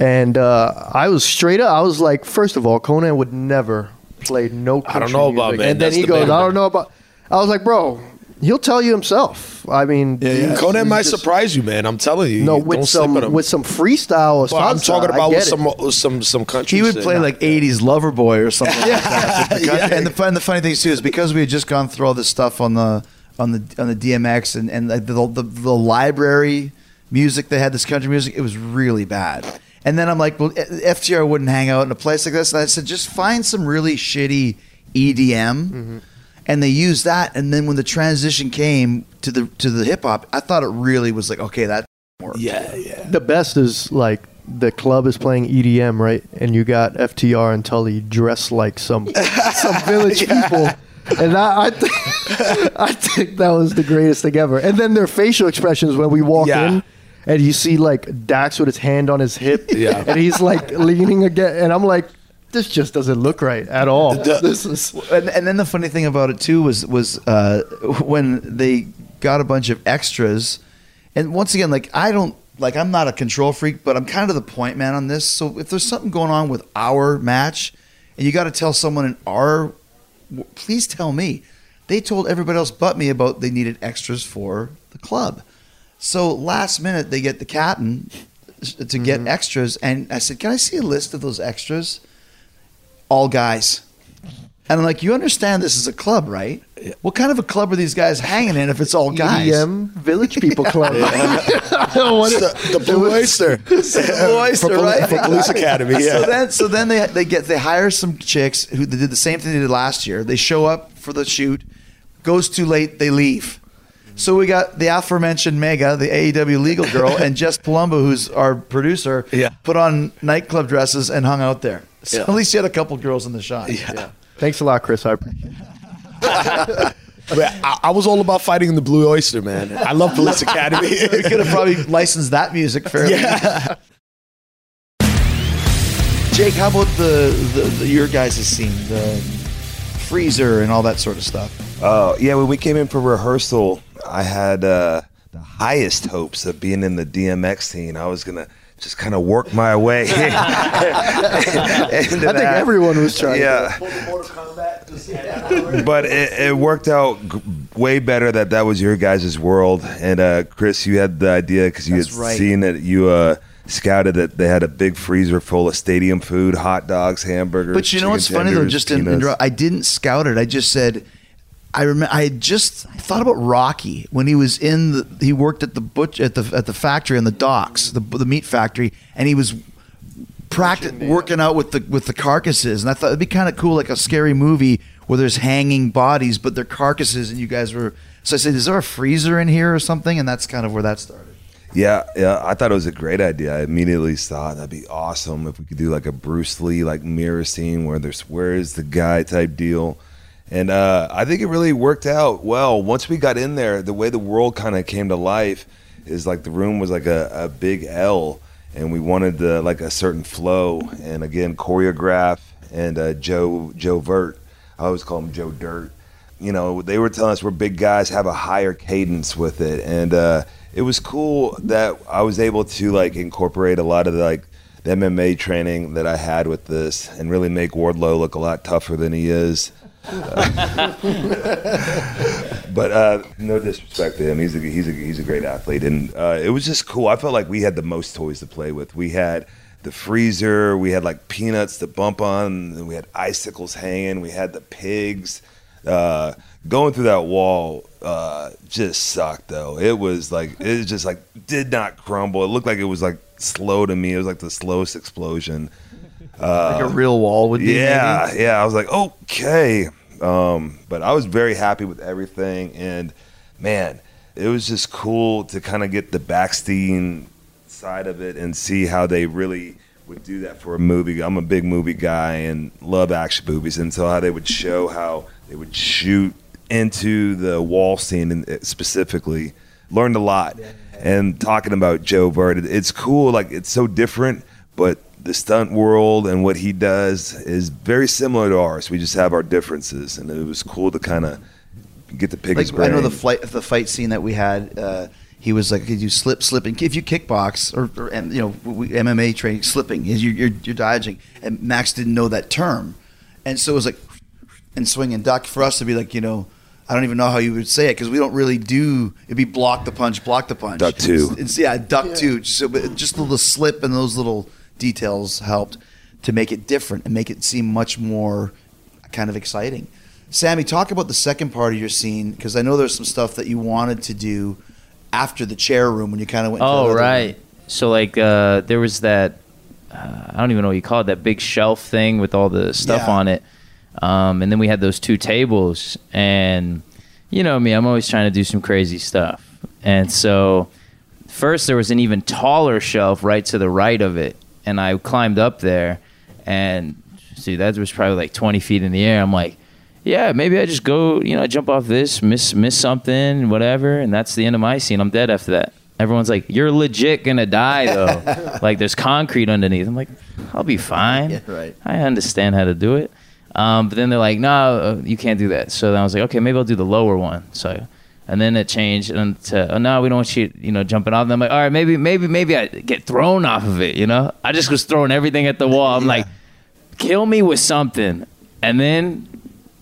and uh, I was straight up. I was like, first of all, Conan would never play no. I don't know about, music. man. And then That's he goes, debatable. I don't know about. I was like, bro, he'll tell you himself. I mean, Konnan might just- surprise you, man. I'm telling you. No, with don't some with him. with some freestyle or Well, I'm talking about with some uh, some some country. he would shit. play like '80s Loverboy or something like that. The <laughs> country- Yeah. And the fun, the funny thing too is because we had just gone through all this stuff on the on the on the DMX and and the the, the, the library music they had this country music, it was really bad. And then I'm like, well, FTR wouldn't hang out in a place like this. And I said, just find some really shitty EDM. And they used that, and then when the transition came to the to the hip hop, I thought it really was like, okay, that worked. Yeah, yeah. The best is like the club is playing EDM, right? And you got FTR and Tully dressed like some <laughs> some village people. And I, I, think, <laughs> I think that was the greatest thing ever. And then their facial expressions when we walk Yeah. in, and you see like Dax with his hand on his hip, Yeah. and he's like leaning again, and I'm like, this just doesn't look right at all. this is and, and then the funny thing about it too was was uh, when they got a bunch of extras, and once again, like I don't like I'm not a control freak, but I'm kind of the point man on this. So if there's something going on with our match, and you got to tell someone in our, please tell me. They told everybody else but me about they needed extras for the club. So last minute they get the captain to get extras, and I said, "Can I see a list of those extras?" All guys. And I'm like, you understand this is a club, right? What kind of a club are these guys hanging in if it's all guys? EDM Village People <laughs> Club. <laughs> the, the Blue Oyster. <laughs> the Blue Oyster, for, Pol- right? for Police Academy. Yeah. So then, so then they they get they hire some chicks who they did the same thing they did last year. They show up for the shoot, goes too late, they leave. So we got the aforementioned Megha, the AEW legal girl, and Jess Palumbo, who's our producer, Yeah. put on nightclub dresses and hung out there. So Yeah. at least you had a couple girls in the shot. Yeah. Thanks a lot, Chris. I appreciate it. <laughs> I, I was all about fighting in the Blue Oyster, man. I love Police Academy. <laughs> We could have probably licensed that music fairly. yeah. <laughs> Jake, how about the, the, the your guys' scene, the freezer and all that sort of stuff? Oh yeah, when we came in for rehearsal, I had uh, the highest hopes of being in the DMX scene. I was gonna just kind of work my way. <laughs> <laughs> I I think everyone was trying. Yeah, but it, it worked out g- way better that that was your guys' world. And uh, Chris, you had the idea because you That's had right. seen that you uh, scouted that they had a big freezer full of stadium food, hot dogs, hamburgers. But you know what's funny though? Just in, in, I didn't scout it. I just said I remember. I had just I thought about Rocky when he was in the. He worked at the butch at the at the factory on the docks, the the meat factory, and he was practice working out with the with the carcasses. And I thought it'd be kind of cool, like a scary movie where there's hanging bodies, but they're carcasses, and you guys were. So I said, "Is there a freezer in here or something?" And that's kind of where that started. Yeah, yeah, I thought it was a great idea. I immediately thought that'd be awesome if we could do like a Bruce Lee like mirror scene where there's where is the guy type deal. And uh, I think it really worked out well. Once we got in there, the way the world kind of came to life is like the room was like a, a big L, and we wanted the, like a certain flow. And again, choreograph and uh, Joe Joe Vert. I always call him Joe Dirt you know, they were telling us we're big guys, have a higher cadence with it, and uh, it was cool that I was able to like incorporate a lot of the, like the MMA training that I had with this, and really make Wardlow look a lot tougher than he is. <laughs> but uh, no disrespect to him, he's a, he's a he's a great athlete, and uh, it was just cool. I felt like we had the most toys to play with. We had the freezer, we had like peanuts to bump on, we had icicles hanging, we had the pigs. Uh, going through that wall uh, just sucked though. It was like it just like did not crumble. It looked like it was like slow to me. It was like the slowest explosion. Like a real wall would be. Yeah, maybe? yeah. I was like, okay. Um, but I was very happy with everything, and man, it was just cool to kind of get the Backstein side of it and see how they really would do that for a movie. I'm a big movie guy and love action movies, and so how they would show how they would shoot into the wall scene and uh, specifically learned a lot. And talking about Joe Bird, it's cool. Like it's so different, but the stunt world and what he does is very similar to ours. We just have our differences, and it was cool to kind of get to pick his brain. I know the flight, the fight scene that we had. Uh, he was like, "Could you slip, slipping? If you kickbox or, or and, you know we, MMA training, slipping is you, you're you're dodging." And Max didn't know that term, and so it was like, and swing and duck for us to be like, you know. I don't even know how you would say it because we don't really do. It'd be block the punch, block the punch. Duck two. It's, it's- yeah, duck two. So but just the little slip and those little details helped to make it different and make it seem much more kind of exciting. Sammy, talk about the second part of your scene because I know there's some stuff that you wanted to do after the chair room when you kind of went. Oh right. room. So like uh, there was that uh, I don't even know what you call it that big shelf thing with all the stuff Yeah. on it, um, and then we had those two tables, and you know me, I'm always trying to do some crazy stuff, and so first there was an even taller shelf right to the right of it, and I climbed up there, and see that was probably like 20 feet in the air. I'm like. Yeah, maybe I just go, you know, I jump off this, miss miss something, whatever, and that's the end of my scene. I'm dead after that. everyone's like, "You're legit gonna die though. <laughs> like there's concrete underneath." I'm like, "I'll be fine. Yeah, right. I understand how to do it." Um, but then they're like, "No, uh, you can't do that." So then I was like, "Okay, maybe I'll do the lower one." So. And then it changed and to, oh, no, we don't want you, you know, jumping off. And I'm like, all right, maybe, maybe, maybe I get thrown off of it, you know? I just was throwing everything at the wall. I'm like, kill me with something. And then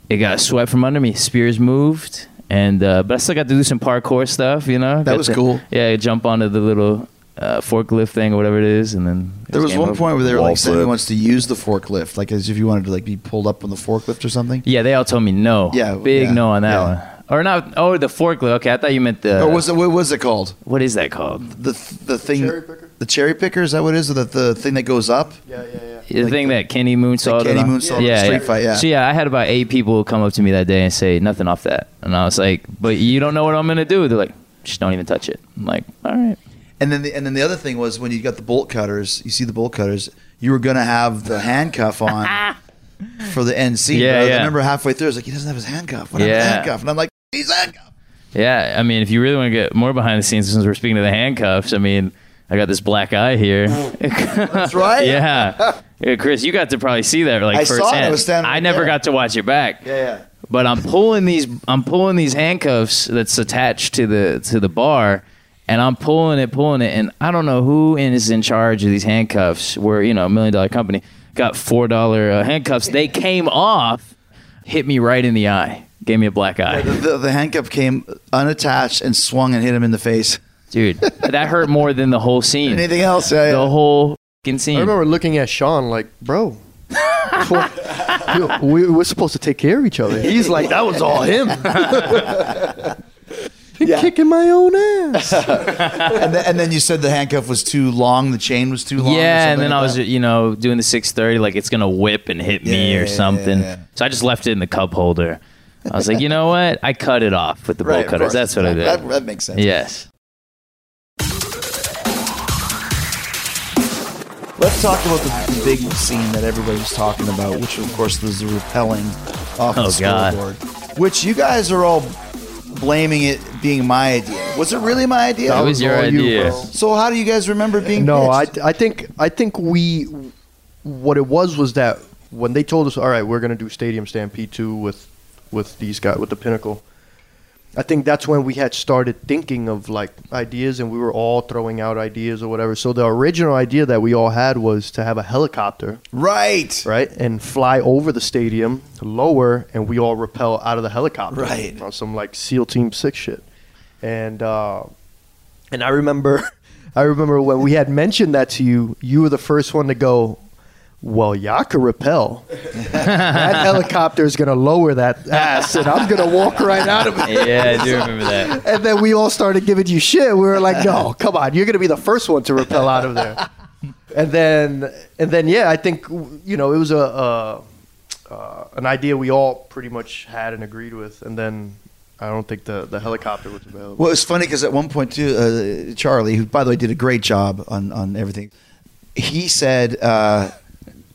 it got swept from under me. Spears moved, and uh, but I still got to do some parkour stuff. You know, Got was to- cool. Yeah, jump onto the little uh, forklift thing or whatever it is, and then There was one over. point where they were Wall like, Sammy flip. wants to use the forklift, like as if you wanted to like be pulled up on the forklift or something. Yeah, they all told me no. Yeah, big yeah, no on that yeah. one. Or not? Oh, the forklift. Okay, I thought you meant the. Oh, or was it what was it called? what is that called? The the thing Cherry picker? the cherry picker is that what it is? Or the the thing that goes up? Yeah, yeah, yeah. The thing that Kenny Moonsault. Kenny on? Moonsault in the street fight, yeah. So yeah, I had about eight people come up to me that day and say nothing off that, and I was like, "But you don't know what I'm gonna do." They're like, "Just don't even touch it." I'm like, "All right." And then the, and then the other thing was when you got the bolt cutters, you see the bolt cutters, you were gonna have the handcuff on <laughs> for the NC. Yeah, but I yeah. remember halfway through, I was like, he doesn't have his handcuff. What happened to the Yeah. handcuff? And I'm like, he's handcuffed. Yeah, I mean, if you really want to get more behind the scenes, since we're speaking of the handcuffs, I mean, I got this black eye here. That's <laughs> right. yeah. Yeah, Chris, you got to probably see that like I saw it. I was standing I never there. got to watch it back. Yeah, yeah. But I'm pulling these I'm pulling these handcuffs that's attached to the to the bar and I'm pulling it, pulling it, and I don't know who is in charge of these handcuffs. We're, you know, a million dollar company. Got four dollar uh, handcuffs. They came off, hit me right in the eye. Gave me a black eye. The, the, the handcuff came unattached and swung and hit him in the face. Dude, that hurt more than the whole scene. Anything else? Yeah, The whole fucking scene. I remember looking at Sean like, bro. <laughs> we, we're supposed to take care of each other. He's like, that was all him. <laughs> Yeah. Kicking my own ass. <laughs> and, then, and then you said the handcuff was too long, the chain was too long. yeah, and then like I was, that? you know, doing the 630, like it's gonna whip and hit me or yeah, something. yeah, yeah. So I just left it in the cup holder. I was like, you know what? I cut it off with the Right, bolt cutters. That's what I did. That, that makes sense. yes. Let's talk about the, the big scene that everybody was talking about, which of course was the repelling off Oh, the God. scoreboard. Which you guys are all blaming it being my idea. Was it really my idea? That was your all you, idea. so how do you guys remember being No, I. I think I think we what it was was that when they told us, all right, we're gonna do Stadium Stampede two with with these guys with the Pinnacle. I think that's when we had started thinking of like ideas, and we were all throwing out ideas or whatever. So the original idea that we all had was to have a helicopter, right. right, and fly over the stadium, lower, and we all rappel out of the helicopter, Right. on some like SEAL Team Six shit. And uh, and I remember, <laughs> I remember when we had mentioned that to you, you were the first one to go. Well, y'all can rappel. that <laughs> helicopter is gonna lower that ass, and I'm gonna walk right out of it. Yeah, I do remember that. And then we all started giving you shit. We were like, "No, come on, you're gonna be the first one to rappel out of there." And then, and then, yeah, I think you know it was a, a uh, an idea we all pretty much had and agreed with. And then I don't think the the helicopter was available. Well, it was funny because at one point too, uh, Charlie, who by the way did a great job on on everything, he said, uh,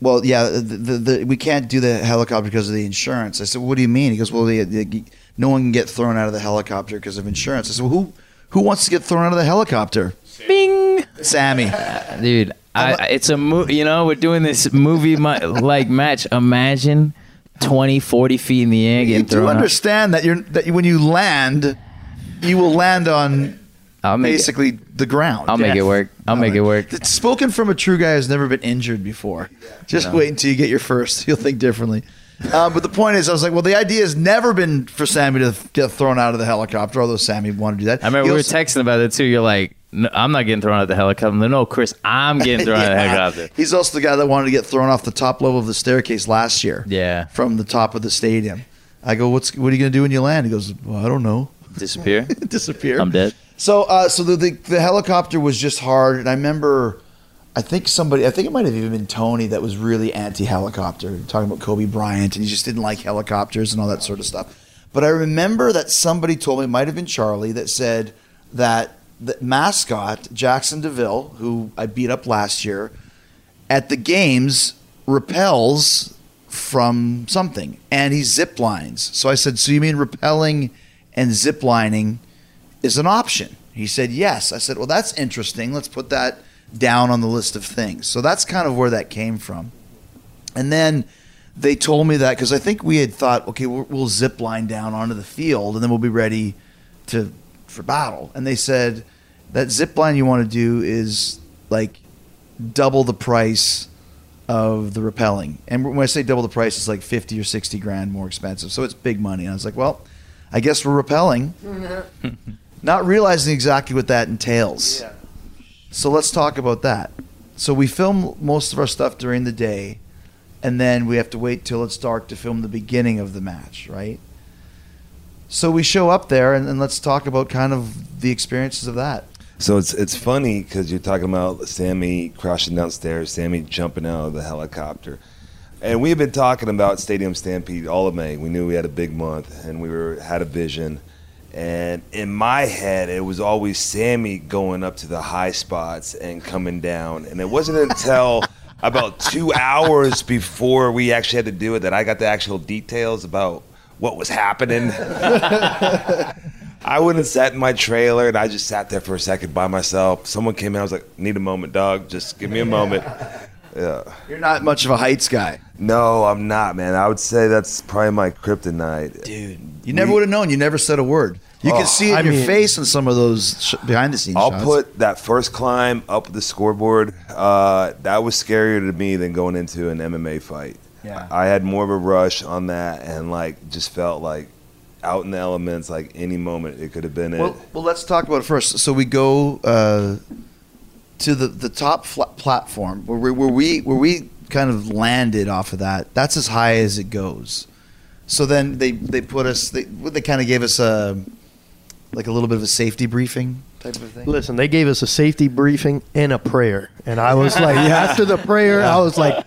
"Well, yeah, the, the, the, we can't do the helicopter because of the insurance." I said, "What do you mean?" He goes, "Well, the, the, no one can get thrown out of the helicopter because of insurance." I said, well, "Who who wants to get thrown out of the helicopter?" Bing. Sammy. <laughs> Dude, I, I- it's a movie. you know, we're doing this movie like match. Imagine 20, 40 feet in the air You getting do thrown out. understand that you're that when you land, you will land on I'll make it, basically the ground. I'll make it work. I'll make it work. It's spoken from a true guy who's never been injured before. Just No. wait until you get your first. <laughs> You'll think differently. Uh, but the point is, I was like, well, the idea has never been for Sammy to get thrown out of the helicopter, although Sammy wanted to do that. I remember He we were also- texting about it too. You're like, no, I'm not getting thrown out of the helicopter. No, Chris, I'm getting <laughs> thrown out of the Yeah. helicopter. He's also the guy that wanted to get thrown off the top level of the staircase last year. Yeah. From the top of the stadium. I go, what's what are you going to do when you land? He goes, well, I don't know. Disappear. <laughs> Disappear. I'm dead. So, uh, so the, the the helicopter was just hard, and I remember, I think somebody, I think it might have even been Tony that was really anti-helicopter, talking about Kobe Bryant, and he just didn't like helicopters and all that sort of stuff. But I remember that somebody told me, it might have been Charlie, that said that the mascot Jaxson de Ville, who I beat up last year, at the games repels from something, and he zip lines. So I said, so you mean repelling and zip lining? Is an option. He said, Yes. I said, Well, that's interesting. Let's put that down on the list of things. So that's kind of where that came from. And then they told me that because I think we had thought, okay, we'll, we'll zip line down onto the field and then we'll be ready to for battle. And they said that zip line you want to do is like double the price of the rappelling. And when I say double the price, it's like 50 or 60 grand more expensive. So it's big money. And I was like, well, I guess we're rappelling, <laughs> not realizing exactly what that entails. So let's talk about that. So we film most of our stuff during the day, and then we have to wait till it's dark to film the beginning of the match, right? So we show up there, and, and let's talk about kind of the experiences of that. So it's it's funny because you're talking about Sammy crashing downstairs, Sammy jumping out of the helicopter, and we've been talking about Stadium Stampede all of May. We knew we had a big month, and we were had a vision. And in my head, it was always Sammy going up to the high spots and coming down. And it wasn't until <laughs> about two hours before we actually had to do it that I got the actual details about what was happening. <laughs> I went and sat in my trailer and I just sat there for a second by myself. Someone came in, I was like, need a moment, dog. Just give me a moment. <laughs> Yeah. You're not much of a heights guy. No, I'm not, man. I would say that's probably my kryptonite. Dude, you never would have known. You never said a word. You Oh, can see it in I your mean- face in some of those sh- behind the scenes I'll shots. put that first climb up the scoreboard. Uh, that was scarier to me than going into an MMA fight. Yeah. I had more of a rush on that and like just felt like out in the elements. Like any moment it could have been Well, it. well, let's talk about it first. So we go uh, to the the top fla- platform where we, where we where we kind of landed off of that. That's as high as it goes. So then they they put us. They they kind of gave us a like a little bit of a safety briefing type of thing. Listen, they gave us a safety briefing and a prayer, and I was like, <laughs> after the prayer, I was like,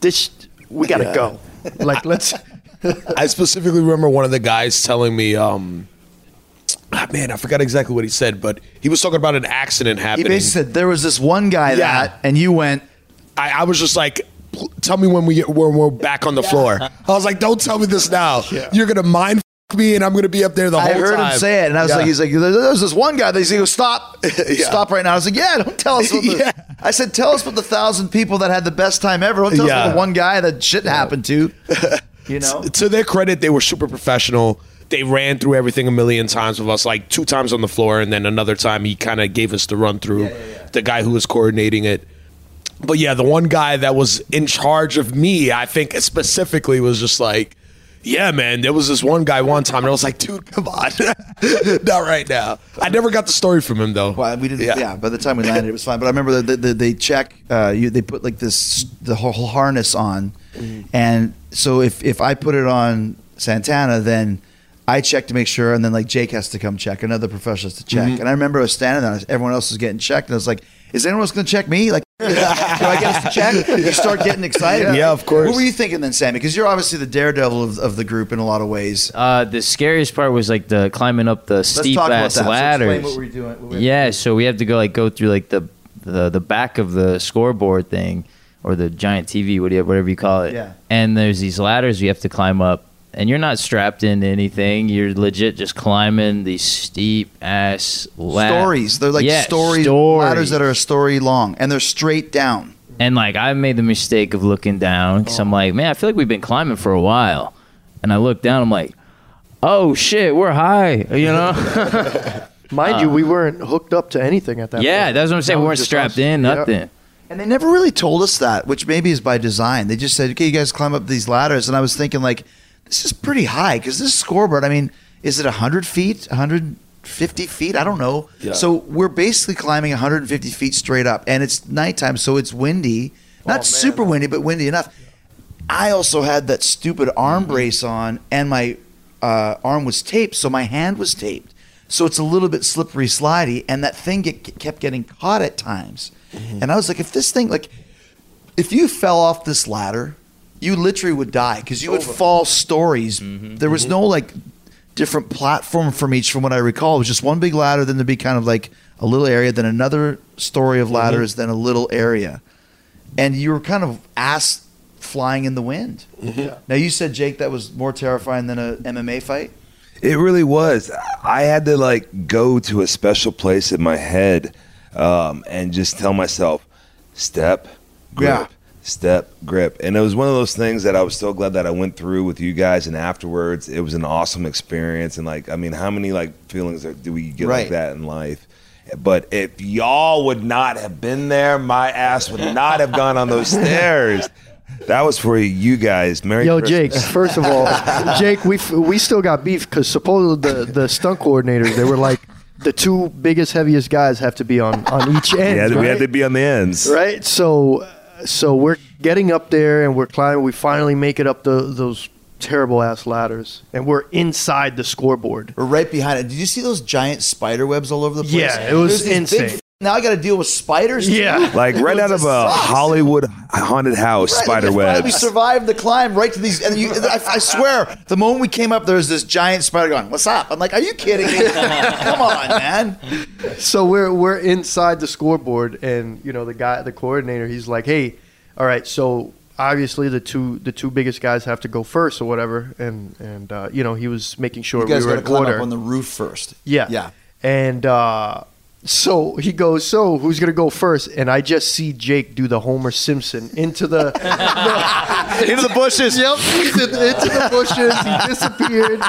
this, we gotta go. Like, let's. <laughs> I specifically remember one of the guys telling me, um, ah, man, I forgot exactly what he said, but he was talking about an accident happening. He basically said there was this one guy Yeah. that, and you went. I, I was just like, "Pl- tell me when we get, when we're back on the floor. I was like, don't tell me this now. You're gonna mind f- me, and I'm gonna be up there the I whole heard him say it, and I was Yeah. like, he's like, there- there's this one guy. They say, stop, <laughs> stop right now. I was like, yeah, don't tell us. What the, <laughs> Yeah. I said, tell us about the thousand people that had the best time ever. Don't tell us Yeah. about the one guy that shit happened to. <laughs> You know, to their credit, they were super professional. They ran through everything a million times with us, like two times on the floor, and then another time he kind of gave us the run through. The guy who was coordinating it. But yeah, the one guy that was in charge of me, I think specifically, was just like, yeah, man, there was this one guy one time, and I was like, dude, come on. <laughs> Not right now. I never got the story from him, though. well, we didn't. Yeah. Yeah. by the time we landed, it was fine. But I remember that the, they check. Uh, you, they put like this the whole harness on, and so if if I put it on Santana, then. I check to make sure, and then like Jake has to come check. Another professional has to check. And I remember I was standing there, everyone else was getting checked, and I was like, "Is anyone else going to check me? Like, <laughs> do I get us to check?" You start getting excited. Yeah, of course. What were you thinking then, Sammy? Because you're obviously the daredevil of, of the group in a lot of ways. Uh, the scariest part was like the climbing up the Let's steep talk about ass that. So ladders. explain what were you doing? What were- Yeah, so we have to go like go through like the the, the back of the scoreboard thing or the giant TV, whatever whatever you call it. Yeah. And there's these ladders you have to climb up, and you're not strapped into anything. You're legit just climbing these steep ass la- stories. They're like Yeah, stories, ladders that are a story long, and they're straight down. And like I made the mistake of looking down because I'm oh. like, man, I feel like we've been climbing for a while, and I look down, I'm like, oh shit, we're high, you know. <laughs> Mind you, we um, weren't hooked up to anything at that yeah, point. that's what I'm saying. That We weren't strapped us. in, Yeah. nothing. And they never really told us that, which maybe is by design. They just said, "Okay, you guys climb up these ladders," and I was thinking, like, this is pretty high because this scoreboard. I mean, is it hundred feet, hundred fifty feet? I don't know. Yeah. So we're basically climbing 150 feet straight up, and it's nighttime, so it's windy. Not man. super windy, but windy enough. I also had that stupid arm brace on, and my uh, arm was taped, so my hand was taped. So it's a little bit slippery, slidey, and that thing get, kept getting caught at times. And I was like, if this thing, like, if you fell off this ladder, you literally would die because you would fall stories. Mm-hmm. There was mm-hmm. no like different platform from each, from what I recall. It was just one big ladder, then there'd be kind of like a little area, then another story of ladders, mm-hmm. then a little area, and you were kind of ass flying in the wind. Now you said Jake that was more terrifying than a MMA fight. It really was. I had to like go to a special place in my head um, and just tell myself, step, grip, Yeah. Step, grip. And it was one of those things that I was so glad that I went through with you guys. And afterwards, it was an awesome experience. And like, I mean, how many like feelings do we get Right. like that in life? But if y'all would not have been there, my ass would not have gone on those stairs. That was for you guys. Merry Yo, Christmas. Jake. First of all, <laughs> Jake, we we still got beef because supposedly the the stunt coordinators they were like the two biggest heaviest guys have to be on on each end. Yeah, we had to be on the ends. right? So, so we're getting up there and we're climbing. We finally make it up the, those terrible ass ladders, and we're inside the scoreboard. We're right behind it. Did you see those giant spider webs all over the place? Yeah, it was There's these insane. f- now I got to deal with spiders. too? Yeah. <laughs> Like right out of a Sucks. Hollywood haunted house, Right, spider we survived the climb right to these. And you, I, I swear, the moment we came up, there was this giant spider going, "What's up?" I'm like, "Are you kidding me? Come on, man!" So we're we're inside the scoreboard, and you know the guy, the coordinator, he's like, "Hey, all right, so." Obviously, the two the two biggest guys have to go first, or whatever, and and uh, you know he was making sure You guys we were got to in climb order. up on the roof first. Yeah. Yeah. And uh, so he goes, So who's going to go first? And I just see Jake do the Homer Simpson into the. <laughs> into the bushes. <laughs> Yep. Into, into the bushes. He disappeared.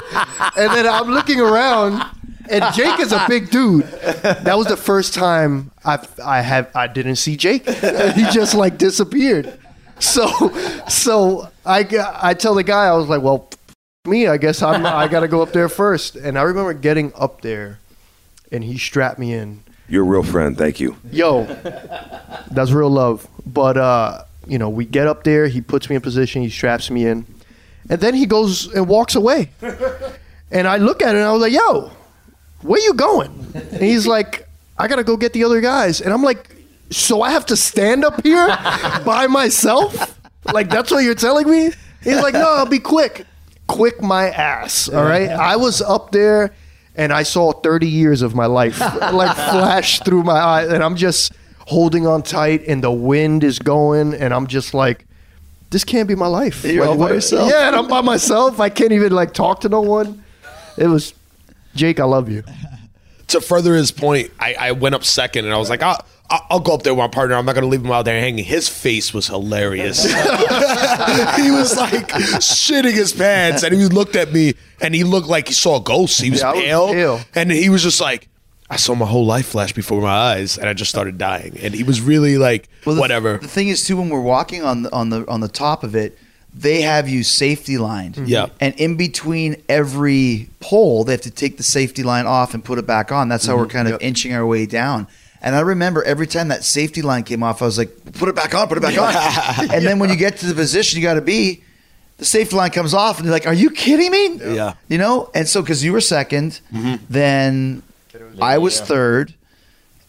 And then I'm looking around. And Jake is a big dude. That was the first time I I have I didn't see Jake. He just like disappeared. So so I I tell the guy I was like, well, me, I guess I'm I got to go up there first. And I remember getting up there, and he strapped me in. You're a real friend. Thank you. Yo, that's real love. But uh, you know, we get up there. He puts me in position. He straps me in, and then he goes and walks away. And I look at it and I was like, "Yo, where you going?" And he's like, "I gotta go get the other guys." And I'm like, "So I have to stand up here <laughs> by myself? Like that's what you're telling me?" He's like, "No, I'll be quick." Quick my ass. All right. I was up there and I saw 30 years of my life <laughs> like flash through my eyes, and I'm just holding on tight, and the wind is going, and I'm just like, this can't be my life. You're Like, all by what- yourself? Yeah, and I'm by myself. I can't even like talk to no one. It was Jake. I love you. to further his point, I, I went up second and I was like, I'll, I'll I'll go up there with my partner. I'm not going to leave him out there hanging. His face was hilarious. <laughs> he was like shitting his pants and he looked at me and he looked like he saw a ghost. He was Yeah, was pale. pale. And he was just like, I saw my whole life flash before my eyes and I just started dying. And he was really like, Well, the, whatever. The thing is, too, when we're walking on the on the on the top of it, they have you safety lined. Mm-hmm. Yeah. And in between every pole, they have to take the safety line off and put it back on. That's how mm-hmm. we're kind of inching our way down. And I remember every time that safety line came off, I was like, "Put it back on, put it back on." <laughs> and then when you get to the position you got to be, the safety line comes off, and you're like, "Are you kidding me?" Yeah. You know. And so because you were 2nd then I was third,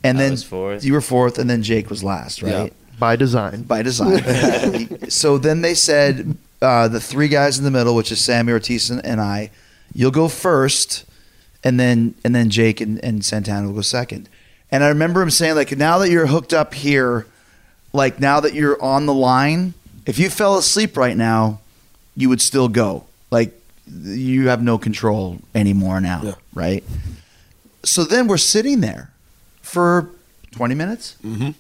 and I then fourth. you were fourth, and then Jake was last, right? By design. by design. <laughs> so then they said uh, the three guys in the middle, which is Sammy Ortiz and, and I, you'll go first, and then and then Jake and, and Santana will go second. And I remember him saying like, now that you're hooked up here, like now that you're on the line, if you fell asleep right now, you would still go. Like you have no control anymore now, Yeah. right? So then we're sitting there for 20 minutes mm-hmm.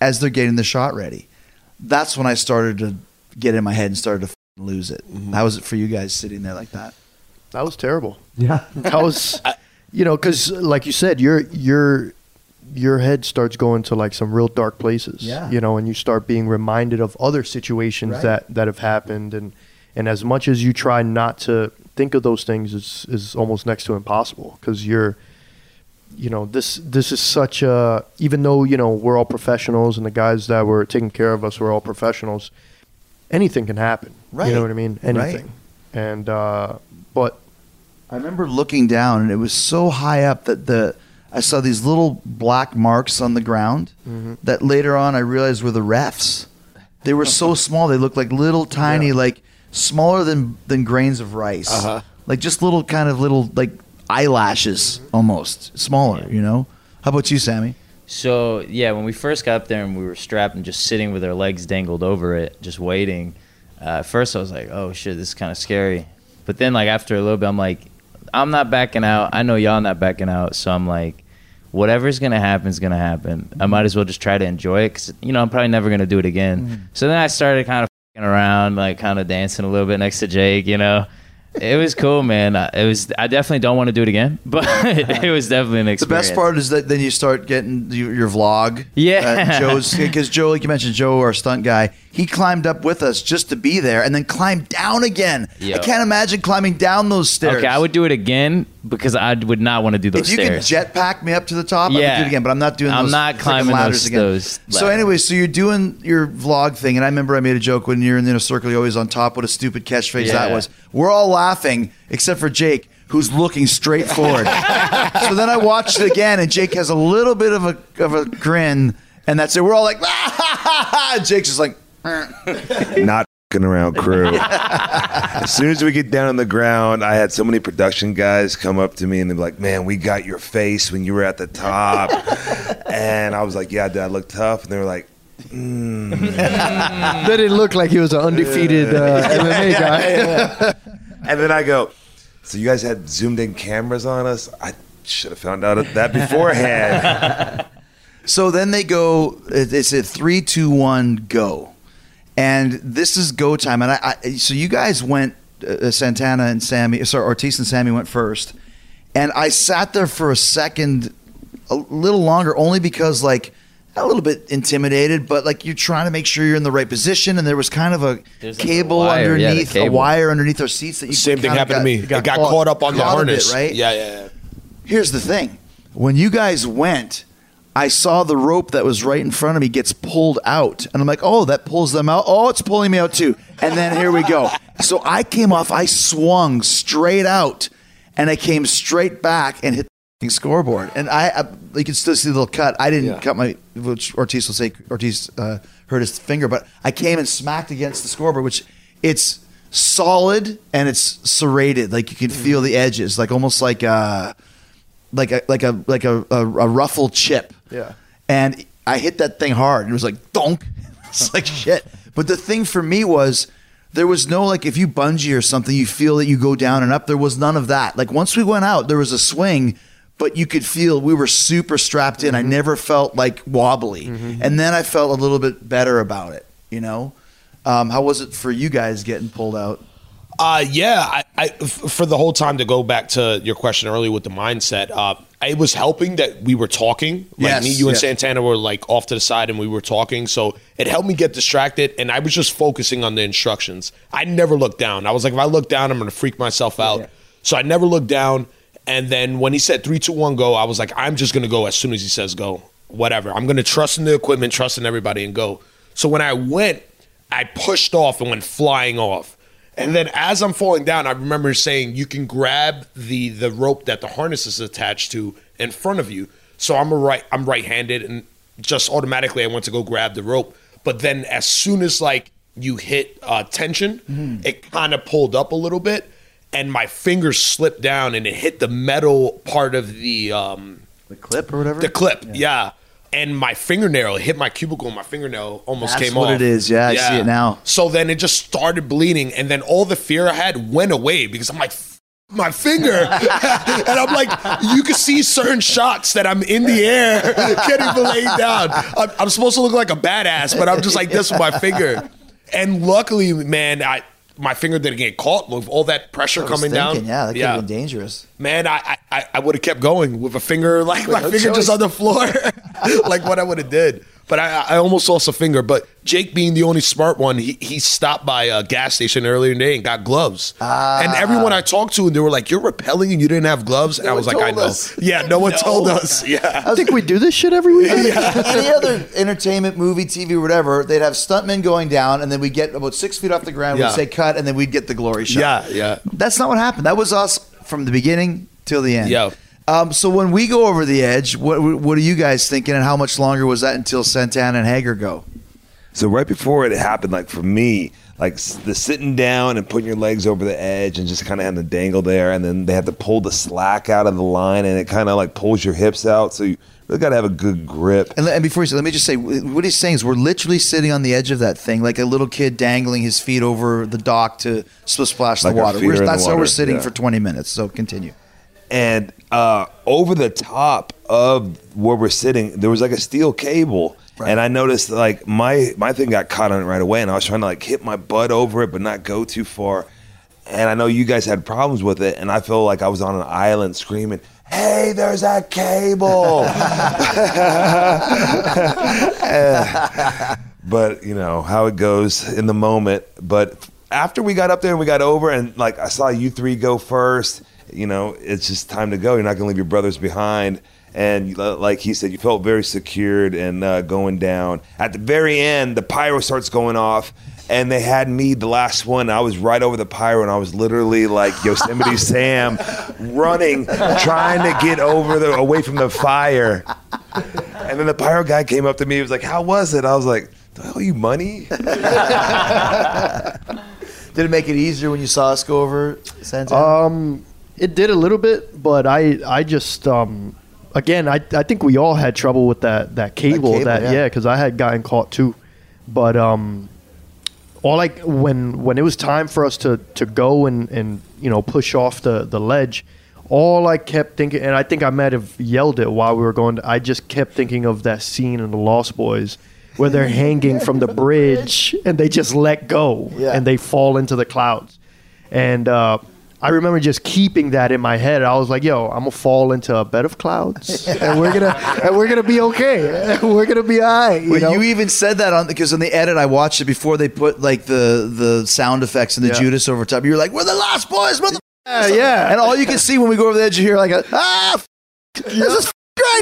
as they're getting the shot ready. That's when I started to get in my head and started to f***ing lose it. Mm-hmm. How was it for you guys sitting there like that? That was terrible. Yeah, that was, <laughs> you know, because like you said, your your your head starts going to like some real dark places. Yeah. you know, and you start being reminded of other situations Right. that that have happened, and and as much as you try not to think of those things, is is almost next to impossible because you're. You know this. This is such a. Even though you know we're all professionals, and the guys that were taking care of us were all professionals. Anything can happen. right You know what I mean? Right. Anything. And uh, but I remember looking down and it was so high up that the I saw these little black marks on the ground that later on I realized were the refs. They were so <laughs> small; they looked like little tiny, like smaller than than grains of rice, Uh-huh. like just little kind of little like eyelashes, almost smaller. You know? How about you, Sammy? So yeah, when we first got up there and we were strapped and just sitting with our legs dangled over it, just waiting. Uh, at first, I was like, "Oh shit, this is kind of scary." But then, like after a little bit, I'm like, I'm not backing out. I know y'all not backing out. So I'm like, whatever's gonna happen is gonna happen. I might as well just try to enjoy it because you know I'm probably never gonna do it again. Mm-hmm. So then I started kind of around, like kind of dancing a little bit next to Jake. You know, it was cool, man. I- It was. I definitely don't want to do it again, <laughs> but <laughs> it was definitely an experience. The best part is that then you start getting your, your vlog. Yeah. Uh, Joe's <laughs> because Joe, like you mentioned, Joe, our stunt guy, he climbed up with us just to be there, and then climbed down again. Yo. I can't imagine climbing down those stairs. Okay, I would do it again because I would not want to do those things. If you stairs. can jetpack me up to the top, I would Yeah. do it again. But I'm not doing. I'm those not climbing ladders those- again. those So anyway, so you're doing your vlog thing, and I remember I made a joke when you're in the inner circle. You're always on top. What a stupid catchphrase that was. We're all laughing except for Jake, who's looking straight forward. <laughs> so then I watched it again, and Jake has a little bit of a of a grin, and that's it. We're all like, <laughs> ah, and Jake's just like. not fing around crew. <laughs> as soon as we get down on the ground, I had so many production guys come up to me and they're like, "Man, we got your face when you were at the top," <laughs> and I was like, "Yeah, did I look tough?" And they were like. <laughs> That didn't look like he was an undefeated uh, MMA guy. And then I go, "So you guys had zoomed in cameras on us? I should have found out that beforehand." So then they go. It's a three, two, one, go, and this is go time. And I, I so you guys went. Uh, Santana and Sammy, sorry, Ortiz and Sammy went first, and I sat there for a second, a little longer, only because like a little bit intimidated, but like you're trying to make sure you're in the right position, and there was kind of a There's like a cable wire, yeah, the underneath, a wire underneath our seats that you could Same thing kinda happened got- to me. It got, caught, up on the caught a bit, harness. right? Yeah, yeah, yeah. Here's the thing. When you guys went, I saw the rope that was right in front of me gets pulled out. And I'm like, oh, that pulls them out. Oh, it's pulling me out too. And then here we go. So I came off, I swung straight out and I came straight back and hit the scoreboard. And I, I you can still see the little cut. I didn't Yeah. cut my, which Ortiz will say, Ortiz uh, hurt his finger, but I came and smacked against the scoreboard, which it's solid and it's serrated. Like you can feel the edges, like almost like, uh, like a like a like a, a, a ruffled chip. Yeah. And I hit that thing hard, and it was like donk. <laughs> It's like <laughs> shit. But the thing for me was there was no like if you bungee or something, you feel that you go down and up. There was none of that. Like once we went out, there was a swing. But you could feel we were super strapped in. I never felt like wobbly, and then I felt a little bit better about it. You know, um, how was it for you guys getting pulled out? Uh, yeah, I, I f- for the whole time to go back to your question earlier with the mindset, uh, it was helping that we were talking. Like Yes, me, you, and yeah. Santana were like off to the side, and we were talking. So it helped me get distracted, and I was just focusing on the instructions. I never looked down. I was like, if I look down, I'm gonna freak myself out. So I never looked down. And then when he said three, two, one, go, I was like, I'm just gonna go as soon as he says go. Whatever. I'm gonna trust in the equipment, trust in everybody, and go. So when I went, I pushed off and went flying off. And then as I'm falling down, I remember saying you can grab the the rope that the harness is attached to in front of you. So I'm a right I'm right-handed and just automatically I went to go grab the rope. But then as soon as like you hit uh, tension, it kind of pulled up a little bit and my fingers slipped down and it hit the metal part of the um The clip or whatever. the clip, yeah. And my fingernail hit my cubicle. and My fingernail almost That's came what off. it is. Yeah, I see it now. So then it just started bleeding, and then all the fear I had went away because I'm like, my finger, <laughs> and I'm like, you can see certain shots that I'm in the air, <laughs> can't even lay down. I'm, I'm supposed to look like a badass, but I'm just like this with my finger. And luckily, man, I my finger didn't get caught with all that pressure coming thinking, down. Yeah, that could have been dangerous. Man, I I, I would have kept going with a finger <laughs> like my no finger just on the floor, <laughs> like what I would have did. But I, I almost lost a finger. But Jake, being the only smart one, he, he stopped by a gas station earlier today and got gloves. Ah. And everyone I talked to, and they were like, "You're repelling and you didn't have gloves." And I was like, "I know." us. <laughs> Yeah, no one told us. <laughs> Yeah. I think we do this shit every week. <laughs> Any other entertainment, movie, TV, whatever, they'd have stuntmen going down, and then we'd get about six feet off the ground. Yeah. We'd say cut, and then we'd get the glory shot. Yeah, yeah. That's not what happened. That was us from the beginning till the end. Yeah. Um, so when we go over the edge, what what are you guys thinking, and how much longer was that until Santana and Hager go? So right before it happened, like for me, like the sitting down and putting your legs over the edge and just kind of having to dangle there, and then they have to pull the slack out of the line, and it kind of like pulls your hips out, so you They got to have a good grip. And, and before he said, let me just say, what he's saying is we're literally sitting on the edge of that thing, like a little kid dangling his feet over the dock to splash Like the water. We're, are in the that's how we're sitting yeah. for 20 minutes. So continue. and uh, over the top of where we're sitting, there was like a steel cable, and I noticed like my my thing got caught on it right away, and I was trying to like hit my butt over it, but not go too far. And I know you guys had problems with it, and I felt like I was on an island screaming, "Hey, there's that cable!" <laughs> <laughs> but you know how it goes in the moment. But after we got up there and we got over, and like I saw you three go first, you know, it's just time to go. You're not going to leave your brothers behind. And uh, like he said, you felt very secured and uh, going down. At the very end, the pyro starts going off, and they had me the last one. I was right over the pyro, and I was literally like Yosemite <laughs> Sam, running, trying to get over the away from the fire. And then the pyro guy came up to me. He was like, "How was it?" I was like, "Do I owe you money?" <laughs> Did it make it easier when you saw us go over Santana? Um, it did a little bit, but I I just um again I I think we all had trouble with that that cable cable, that, yeah. yeah because I had gotten caught too, but um all like when when it was time for us to to go and and you know push off the the ledge. All I kept thinking, and I think I might have yelled it while we were going. To, I just kept thinking of that scene in The Lost Boys, where they're <laughs> hanging from the bridge and they just let go Yeah. and they fall into the clouds. And uh, I remember just keeping that in my head. I was like, "Yo, I'm gonna fall into a bed of clouds, <laughs> and we're gonna and we're gonna be okay. <laughs> we're gonna be alright." You Well, you even said that on because in the edit I watched it before they put like the the sound effects and the Yeah. Judas over top. You were like, "We're the Lost Boys, mother." yeah, yeah. And all you can see when we go over the edge, you hear like a ah, f- this is f-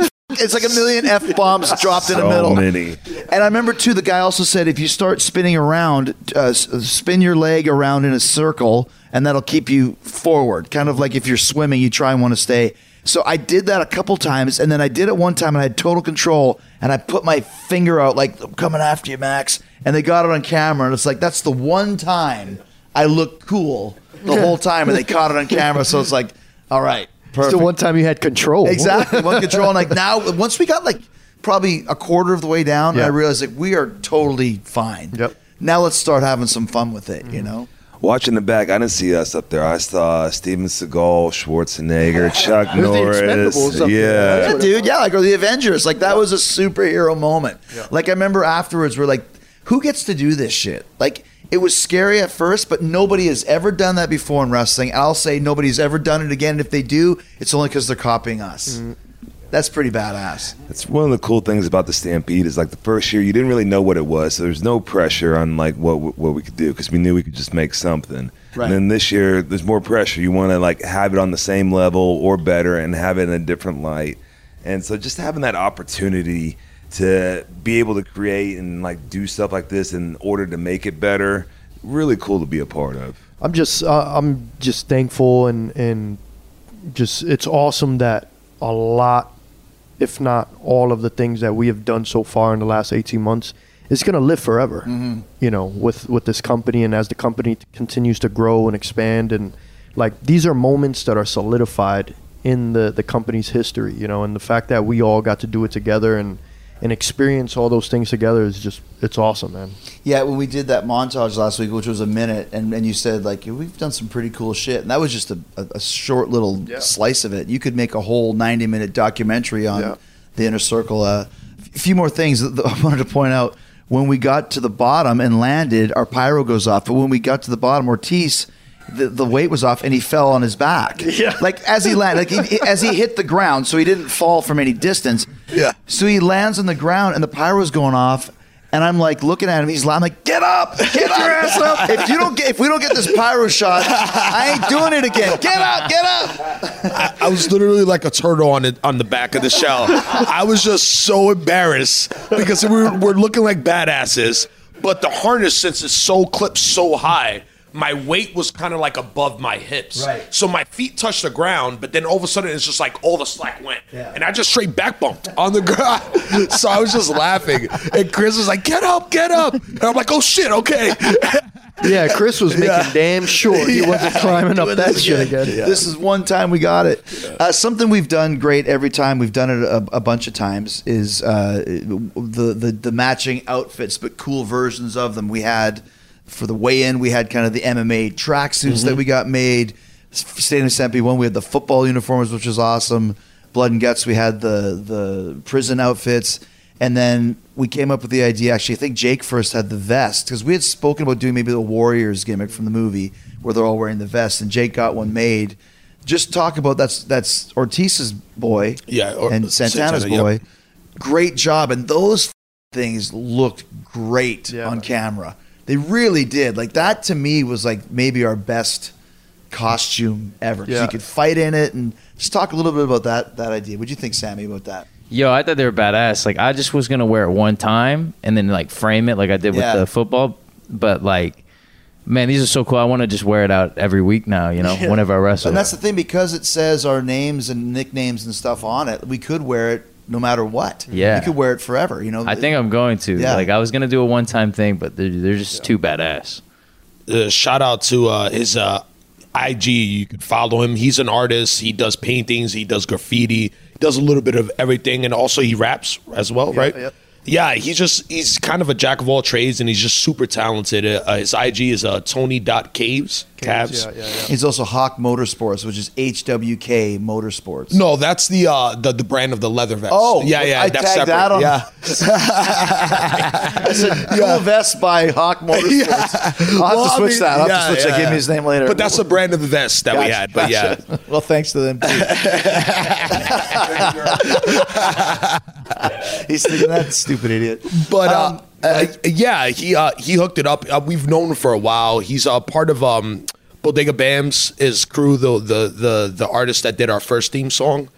great. It's like a million f bombs dropped in the middle. many. And I remember too, the guy also said if you start spinning around, uh, s- spin your leg around in a circle, and that'll keep you forward. Kind of like if you're swimming, you try and want to stay. So I did that a couple times, and then I did it one time, and I had total control, and I put my finger out like I'm coming after you, Max. And they got it on camera, and it's like that's the one time I looked cool the whole time, and they caught it on camera. So it's like, all right, perfect. the one time you had control. Exactly. One control. And like now, once we got like probably a quarter of the way down, Yeah. I realized like we are totally fine. Yep. Now let's start having some fun with it, you mm-hmm. know? Watching the back, I didn't see us up there. I saw Steven Seagal, Schwarzenegger, <laughs> Chuck It was the Norris. Expendables up there. Yeah. Yeah, dude. Yeah, like or the Avengers. Like that was a superhero moment. Like I remember afterwards, we're like, who gets to do this shit? Like it was scary at first, but nobody has ever done that before in wrestling. I'll say nobody's ever done it again. And if they do, it's only because they're copying us. Mm. That's pretty badass. It's one of the cool things about the Stampede is like the first year you didn't really know what it was, so there's no pressure on like what what we could do because we knew we could just make something. Right. And then this year there's more pressure. You want to like have it on the same level or better and have it in a different light. And so just having that opportunity to be able to create and like do stuff like this in order to make it better, really cool to be a part of. I'm just uh, I'm just thankful and and just it's awesome that a lot, if not all of the things that we have done so far in the last 18 months is going to live forever. You know, with with this company and as the company continues to grow and expand and like these are moments that are solidified in the the company's history. You know, and the fact that we all got to do it together and and experience all those things together is just it's awesome, man. Yeah, when we did that montage last week, which was a minute, and, and you said like we've done some pretty cool shit, and that was just a, a, a short little Yeah. slice of it. You could make a whole ninety minute documentary on Yeah. the inner circle. Uh, a few more things that I wanted to point out. When we got to the bottom and landed, our pyro goes off. But when we got to the bottom, Ortiz, the, the weight was off and he fell on his back. <laughs> Yeah. Like as he landed, like he, as he hit the ground, so he didn't fall from any distance. Yeah. So he lands on the ground and the pyro's going off. And I'm like looking at him. He's like, I'm like, <laughs> get up, get your ass up. If you don't get, if we don't get this pyro shot, I ain't doing it again. Get up, get up. I, I was literally like a turtle on it on the back of the shell. I was just so embarrassed because we were, we're looking like badasses, but the harness, since it's so clipped so high, my weight was kind of like above my hips. Right. So my feet touched the ground, but then all of a sudden it's just like all the slack went. Yeah. And I just straight back bumped on the ground. <laughs> so I was just laughing. And Chris was like, get up, get up. And I'm like, oh shit, okay. <laughs> Yeah, Chris was making damn sure he wasn't climbing up that shit again. This is one time we got it. Uh, something we've done great every time. We've done it a, a bunch of times. Is uh, the, the the matching outfits, but cool versions of them. We had for the weigh-in. We had kind of the MMA tracksuits that mm-hmm. we got made. Stadium Stampede one. We had the football uniforms, which was awesome. Blood and guts. We had the the prison outfits. And then we came up with the idea. Actually, I think Jake first had the vest because we had spoken about doing maybe the Warriors gimmick from the movie where they're all wearing the vest, and Jake got one made. Just talk about that's that's Ortiz's boy, Yeah, or- and Santana's Santana, boy. yep. Great job, and those things looked great Yeah. on camera. They really did. Like that to me was like maybe our best costume ever. Yeah. You could fight in it, and just talk a little bit about that that idea. What do you think, Sammy, about that? Yo, I thought they were badass. Like I just was gonna wear it one time and then like frame it like I did with the football. But like, man, these are so cool. I want to just wear it out every week now. You know, Yeah. whenever I wrestle. And that's the thing because it says our names and nicknames and stuff on it. We could wear it no matter what. Yeah. you could wear it forever. You know, I think I'm going to. Yeah. Like I was gonna do a one time thing, but they're, they're just too badass. uh, shout out to uh, his uh, IG. You can follow him. He's an artist. He does paintings. He does graffiti. He does a little bit of everything, and also he raps as well, right? Yeah. Yeah, he's just he's kind of a jack of all trades, and he's just super talented. Uh, his IG is uh, Tony.caves. Caves. Yeah, yeah, yeah. He's also Hawk Motorsports, which is HWK Motorsports. No, that's the uh the, the brand of the leather vest. Oh, yeah, yeah, I that's tagged separate. that on- Yeah, <laughs> I said cool vest by Hawk <laughs> Motorsports. I'll have Well, to I switch mean, that. I'll have to switch that. yeah. Give me his name later. But that's the brand of the vest that we had. But yeah. Well, thanks to them too. <laughs> He's thinking that stupid idiot. But uh, Um, uh, yeah, he uh, he hooked it up. Uh, we've known him for a while. He's uh, part of um, Bodega Bamz, his crew, the the the the artist that did our first theme song.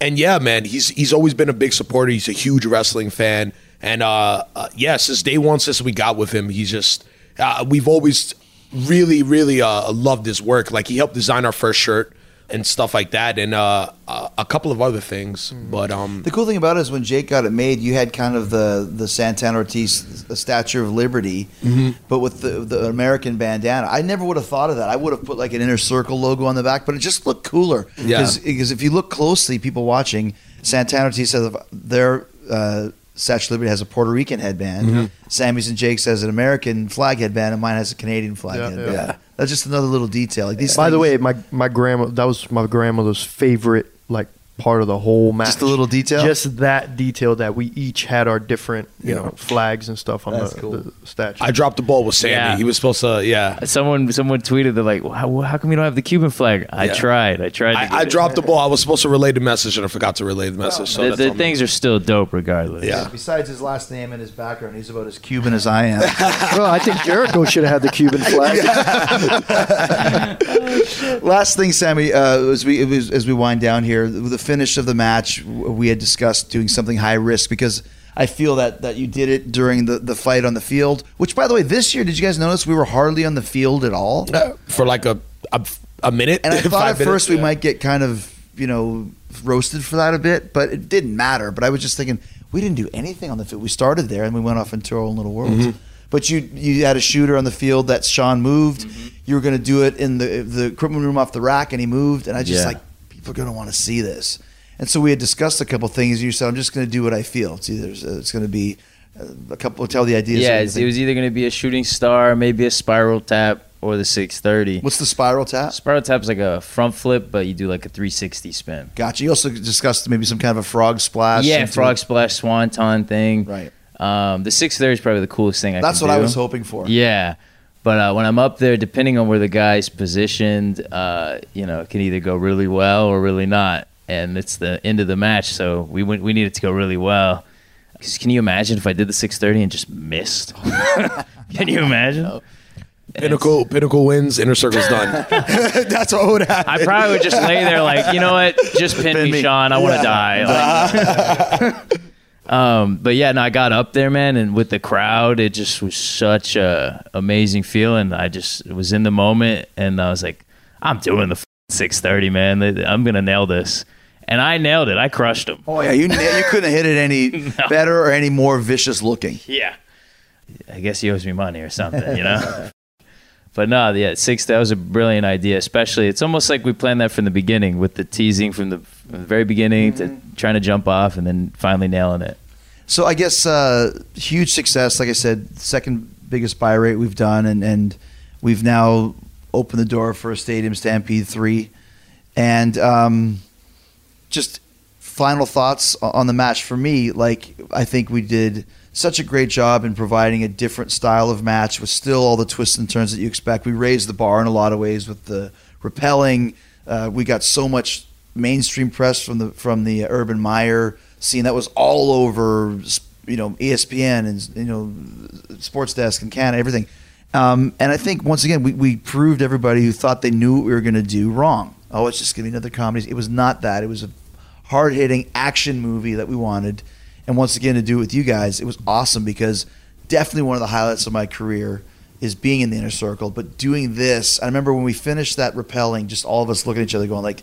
And yeah, man, he's he's always been a big supporter. He's a huge wrestling fan, and uh, uh, yeah, since day one, since we got with him, he's just uh, we've always really really uh, loved his work. Like he helped design our first shirt and stuff like that, and uh, a couple of other things. But um, The cool thing about it is when Jake got it made, you had kind of the the Santana Ortiz the Statue of Liberty, but with the the American bandana. I never would have thought of that. I would have put like an inner circle logo on the back, but it just looked cooler. Yeah. Because if you look closely, people watching, Santana Ortiz says their uh, Statue of Liberty has a Puerto Rican headband. Mm-hmm. Sammy's and Jake's has an American flag headband, and mine has a Canadian flag Yeah, headband. yeah. That's just another little detail. Like these. By the way, my my grandma that was my grandmother's favorite like part of the whole match. Just a little detail? Just that detail that we each had our different you Yeah. know flags and stuff on the, cool. the statue. I dropped the ball with Sandy. Yeah. He was supposed to, yeah. Someone someone tweeted they're like, how, how come you don't have the Cuban flag? I Yeah. tried. I tried. To I, I dropped the ball. I was supposed to relay the message and I forgot to relay the message. So The, that's the on me. things are still dope regardless. Yeah. Besides his last name and his background, he's about as Cuban as I am. <laughs> well, I think Jericho should have had the Cuban flag. <laughs> <laughs> Last thing, Sammy, uh, as we as we wind down here, the finish of the match, we had discussed doing something high risk because I feel that that you did it during the, the fight on the field. Which, by the way, this year, did you guys notice we were hardly on the field at all? Uh, for like a a, a minute. And I <laughs> thought at minutes, first we yeah. might get kind of you know roasted for that a bit, but it didn't matter. But I was just thinking we didn't do anything on the field. We started there and we went off into our own little worlds. Mm-hmm. But you you had a shooter on the field that Shawn moved. You were going to do it in the the equipment room off the rack, and he moved. And I just Yeah. like people are going to want to see this. And so we had discussed a couple things. You said I'm just going to do what I feel. It's either it's going to be uh, a couple. Tell the ideas. Yeah, it was either going to be a shooting star, maybe a spiral tap, or the 630. What's the spiral tap? Spiral tap is like a front flip, but you do like a 360 spin. Gotcha. You also discussed maybe some kind of a frog splash. yeah, frog splash, swanton thing. Right. Um, the 630 is probably the coolest thing I That's what I was hoping for. Yeah. But uh, when I'm up there, depending on where the guy's positioned, uh, you know, it can either go really well or really not. And it's the end of the match, so we went, we needed to go really well. 'Cause can you imagine if I did the 630 and just missed? <laughs> can you imagine? <laughs> Pinnacle Pinnacle wins. Inner circle's done. <laughs> That's what would happen. I probably would just lay there like, you know what? Just pin, me, me. Shawn. I want to die. Like- um, but yeah, no, I got up there, man, and with the crowd, it just was such a amazing feeling. I just was in the moment, and I was like, I'm doing the six thirty, man. I'm gonna nail this, and I nailed it. I crushed him. Oh yeah, you you couldn't have hit it any <laughs> better or any more vicious looking. Yeah. I guess he owes me money or something, you know. <laughs> but no, yeah, six. That was a brilliant idea. Especially, it's almost like we planned that from the beginning with the teasing from the, from the very beginning to trying to jump off and then finally nailing it. So I guess uh, huge success. Like I said, second biggest buy rate we've done, and and we've now opened the door for a Stadium Stampede three, and um, just final thoughts on the match for me. Like I think we did such a great job in providing a different style of match with still all the twists and turns that you expect. We raised the bar in a lot of ways with the rappelling. Uh, we got so much mainstream press from the from the Urban Meyer scene that was all over, you know, ESPN and you know, Sports Desk and Canada, everything. Um, and I think once again we, we proved everybody who thought they knew what we were going to do wrong. Oh, it's just going to be another comedy. It was not that. It was a hard hitting action movie that we wanted. And once again, to do it with you guys, it was awesome because definitely one of the highlights of my career is being in the inner circle. But doing this, I remember when we finished that rappelling, just all of us looking at each other, going like,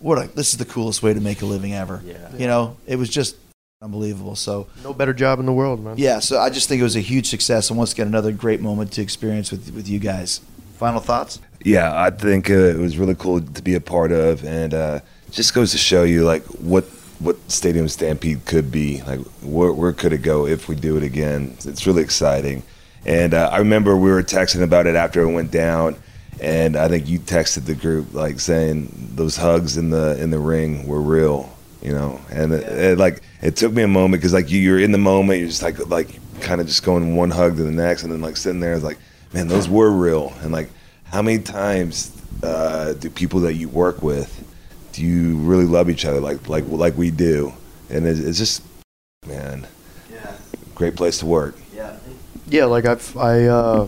"What? A, this is the coolest way to make a living ever." Yeah. You know, it was just unbelievable. So No better job in the world, man. yeah, so I just think it was a huge success, and once again, another great moment to experience with with you guys. Final thoughts? Yeah, I think uh, it was really cool to be a part of, and uh, just goes to show you like what what Stadium Stampede could be, like where, where could it go if we do it again. It's really exciting, and uh, I remember we were texting about it after it went down, and I think you texted the group like saying those hugs in the in the ring were real, you know, and it, it, like it took me a moment because like you, you're in the moment, you're just like like kind of just going one hug to the next, and then like sitting there, like, man, those were real, and like how many times uh, do people that you work with do you really love each other like like like we do? And it's, it's just man Yeah, great place to work. Yeah. Yeah, like I've, I, uh,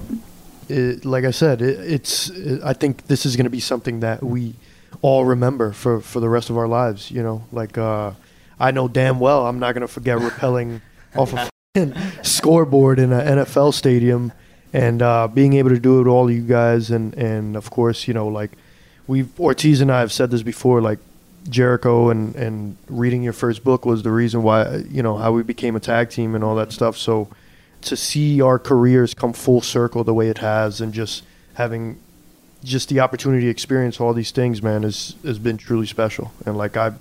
it, like I said, it, it's. It, I think this is going to be something that we all remember for for the rest of our lives. You know, like uh, I know damn well I'm not going to forget rappelling <laughs> off a scoreboard in an NFL stadium, and uh, being able to do it with all you guys, and and of course, you know, like we've Ortiz and I have said this before, like. Jericho and, and reading your first book was the reason why you know how we became a tag team and all that stuff. So to see our careers come full circle the way it has and just having just the opportunity to experience all these things man is has been truly special and like i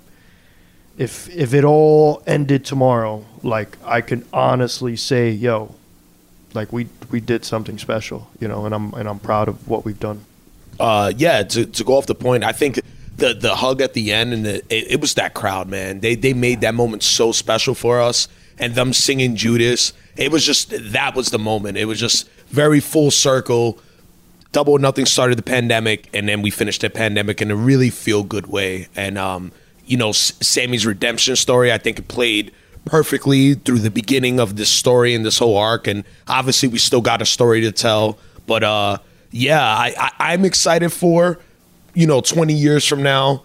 if if it all ended tomorrow like i can honestly say yo like we we did something special you know and i'm and i'm proud of what we've done uh, yeah, to, to go off the point, I think the the hug at the end and the, it, it was that crowd, man. They they made that moment so special for us, and them singing Judas. It was just that was the moment. It was just very full circle. Double Nothing started the pandemic, and then we finished the pandemic in a really feel good way. And um, you know, S- Sammy's redemption story, I think it played perfectly through the beginning of this story and this whole arc. And obviously, we still got a story to tell. But uh, yeah, I, I I'm excited for you know 20 years from now,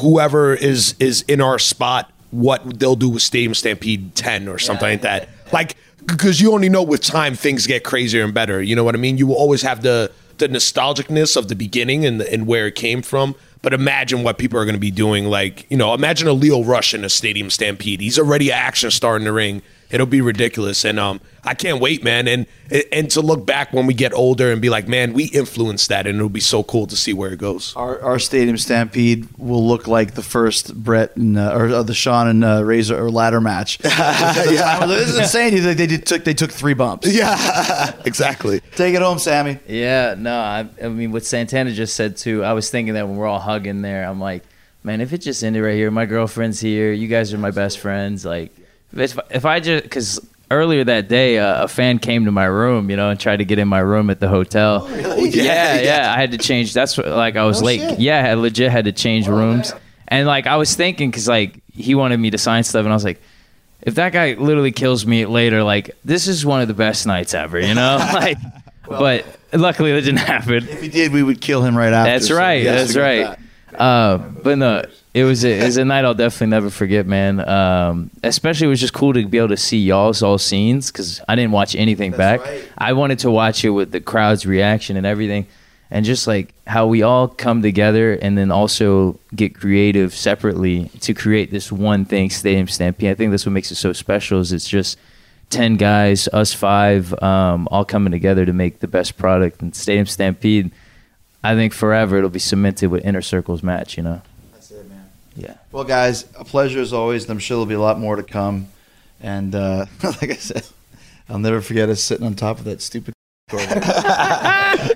whoever is is in our spot, what they'll do with Stadium Stampede 10 or something like that. Like because you only know with time things get crazier and better. You know what I mean? You will always have the the nostalgicness of the beginning and and where it came from. But imagine what people are going to be doing. Like you know, imagine a Lio Rush in a Stadium Stampede. He's already an action star in the ring. It'll be ridiculous, and um, I can't wait, man. And and to look back when we get older and be like, man, we influenced that, and it'll be so cool to see where it goes. Our, our stadium stampede will look like the first Bret and uh, or uh, the Shawn and uh, Razor or ladder match. <laughs> yeah, this is insane. They, they did, took they took three bumps. Yeah, <laughs> exactly. Take it home, Sammy. Yeah, no, I, I mean what Santana just said too. I was thinking that when we're all hugging there, I'm like, man, if it just ended right here, my girlfriend's here, you guys are my best friends. Like, if, if I just because earlier that day, uh, a fan came to my room, you know, and tried to get in my room at the hotel. <laughs> Yeah, yeah, I had to change. That's what, like I was late. Yeah, I legit had to change rooms, and like I was thinking because like he wanted me to sign stuff, and I was like. If that guy literally kills me later, like this is one of the best nights ever, you know. <laughs> like, <laughs> but luckily that didn't happen. If he did, we would kill him right after. That's right. has That's right. back. Uh, but no, it was a, it was a night I'll definitely never forget, man. Um, especially it was just cool to be able to see y'all's all scenes because I didn't watch anything back. right. I wanted to watch it with the crowd's reaction and everything, and just like how we all come together and then also get creative separately to create this one thing, Stadium Stampede. I think that's what makes it so special. Is it's just ten guys, us five, um, all coming together to make the best product. And Stadium Stampede, I think forever it'll be cemented with Inner Circles match. You know. That's it, man. Yeah. Well, guys, a pleasure as always. I'm sure there'll be a lot more to come. And uh, <laughs> like I said, I'll never forget us sitting on top of that stupid. <laughs> Corvette. <laughs>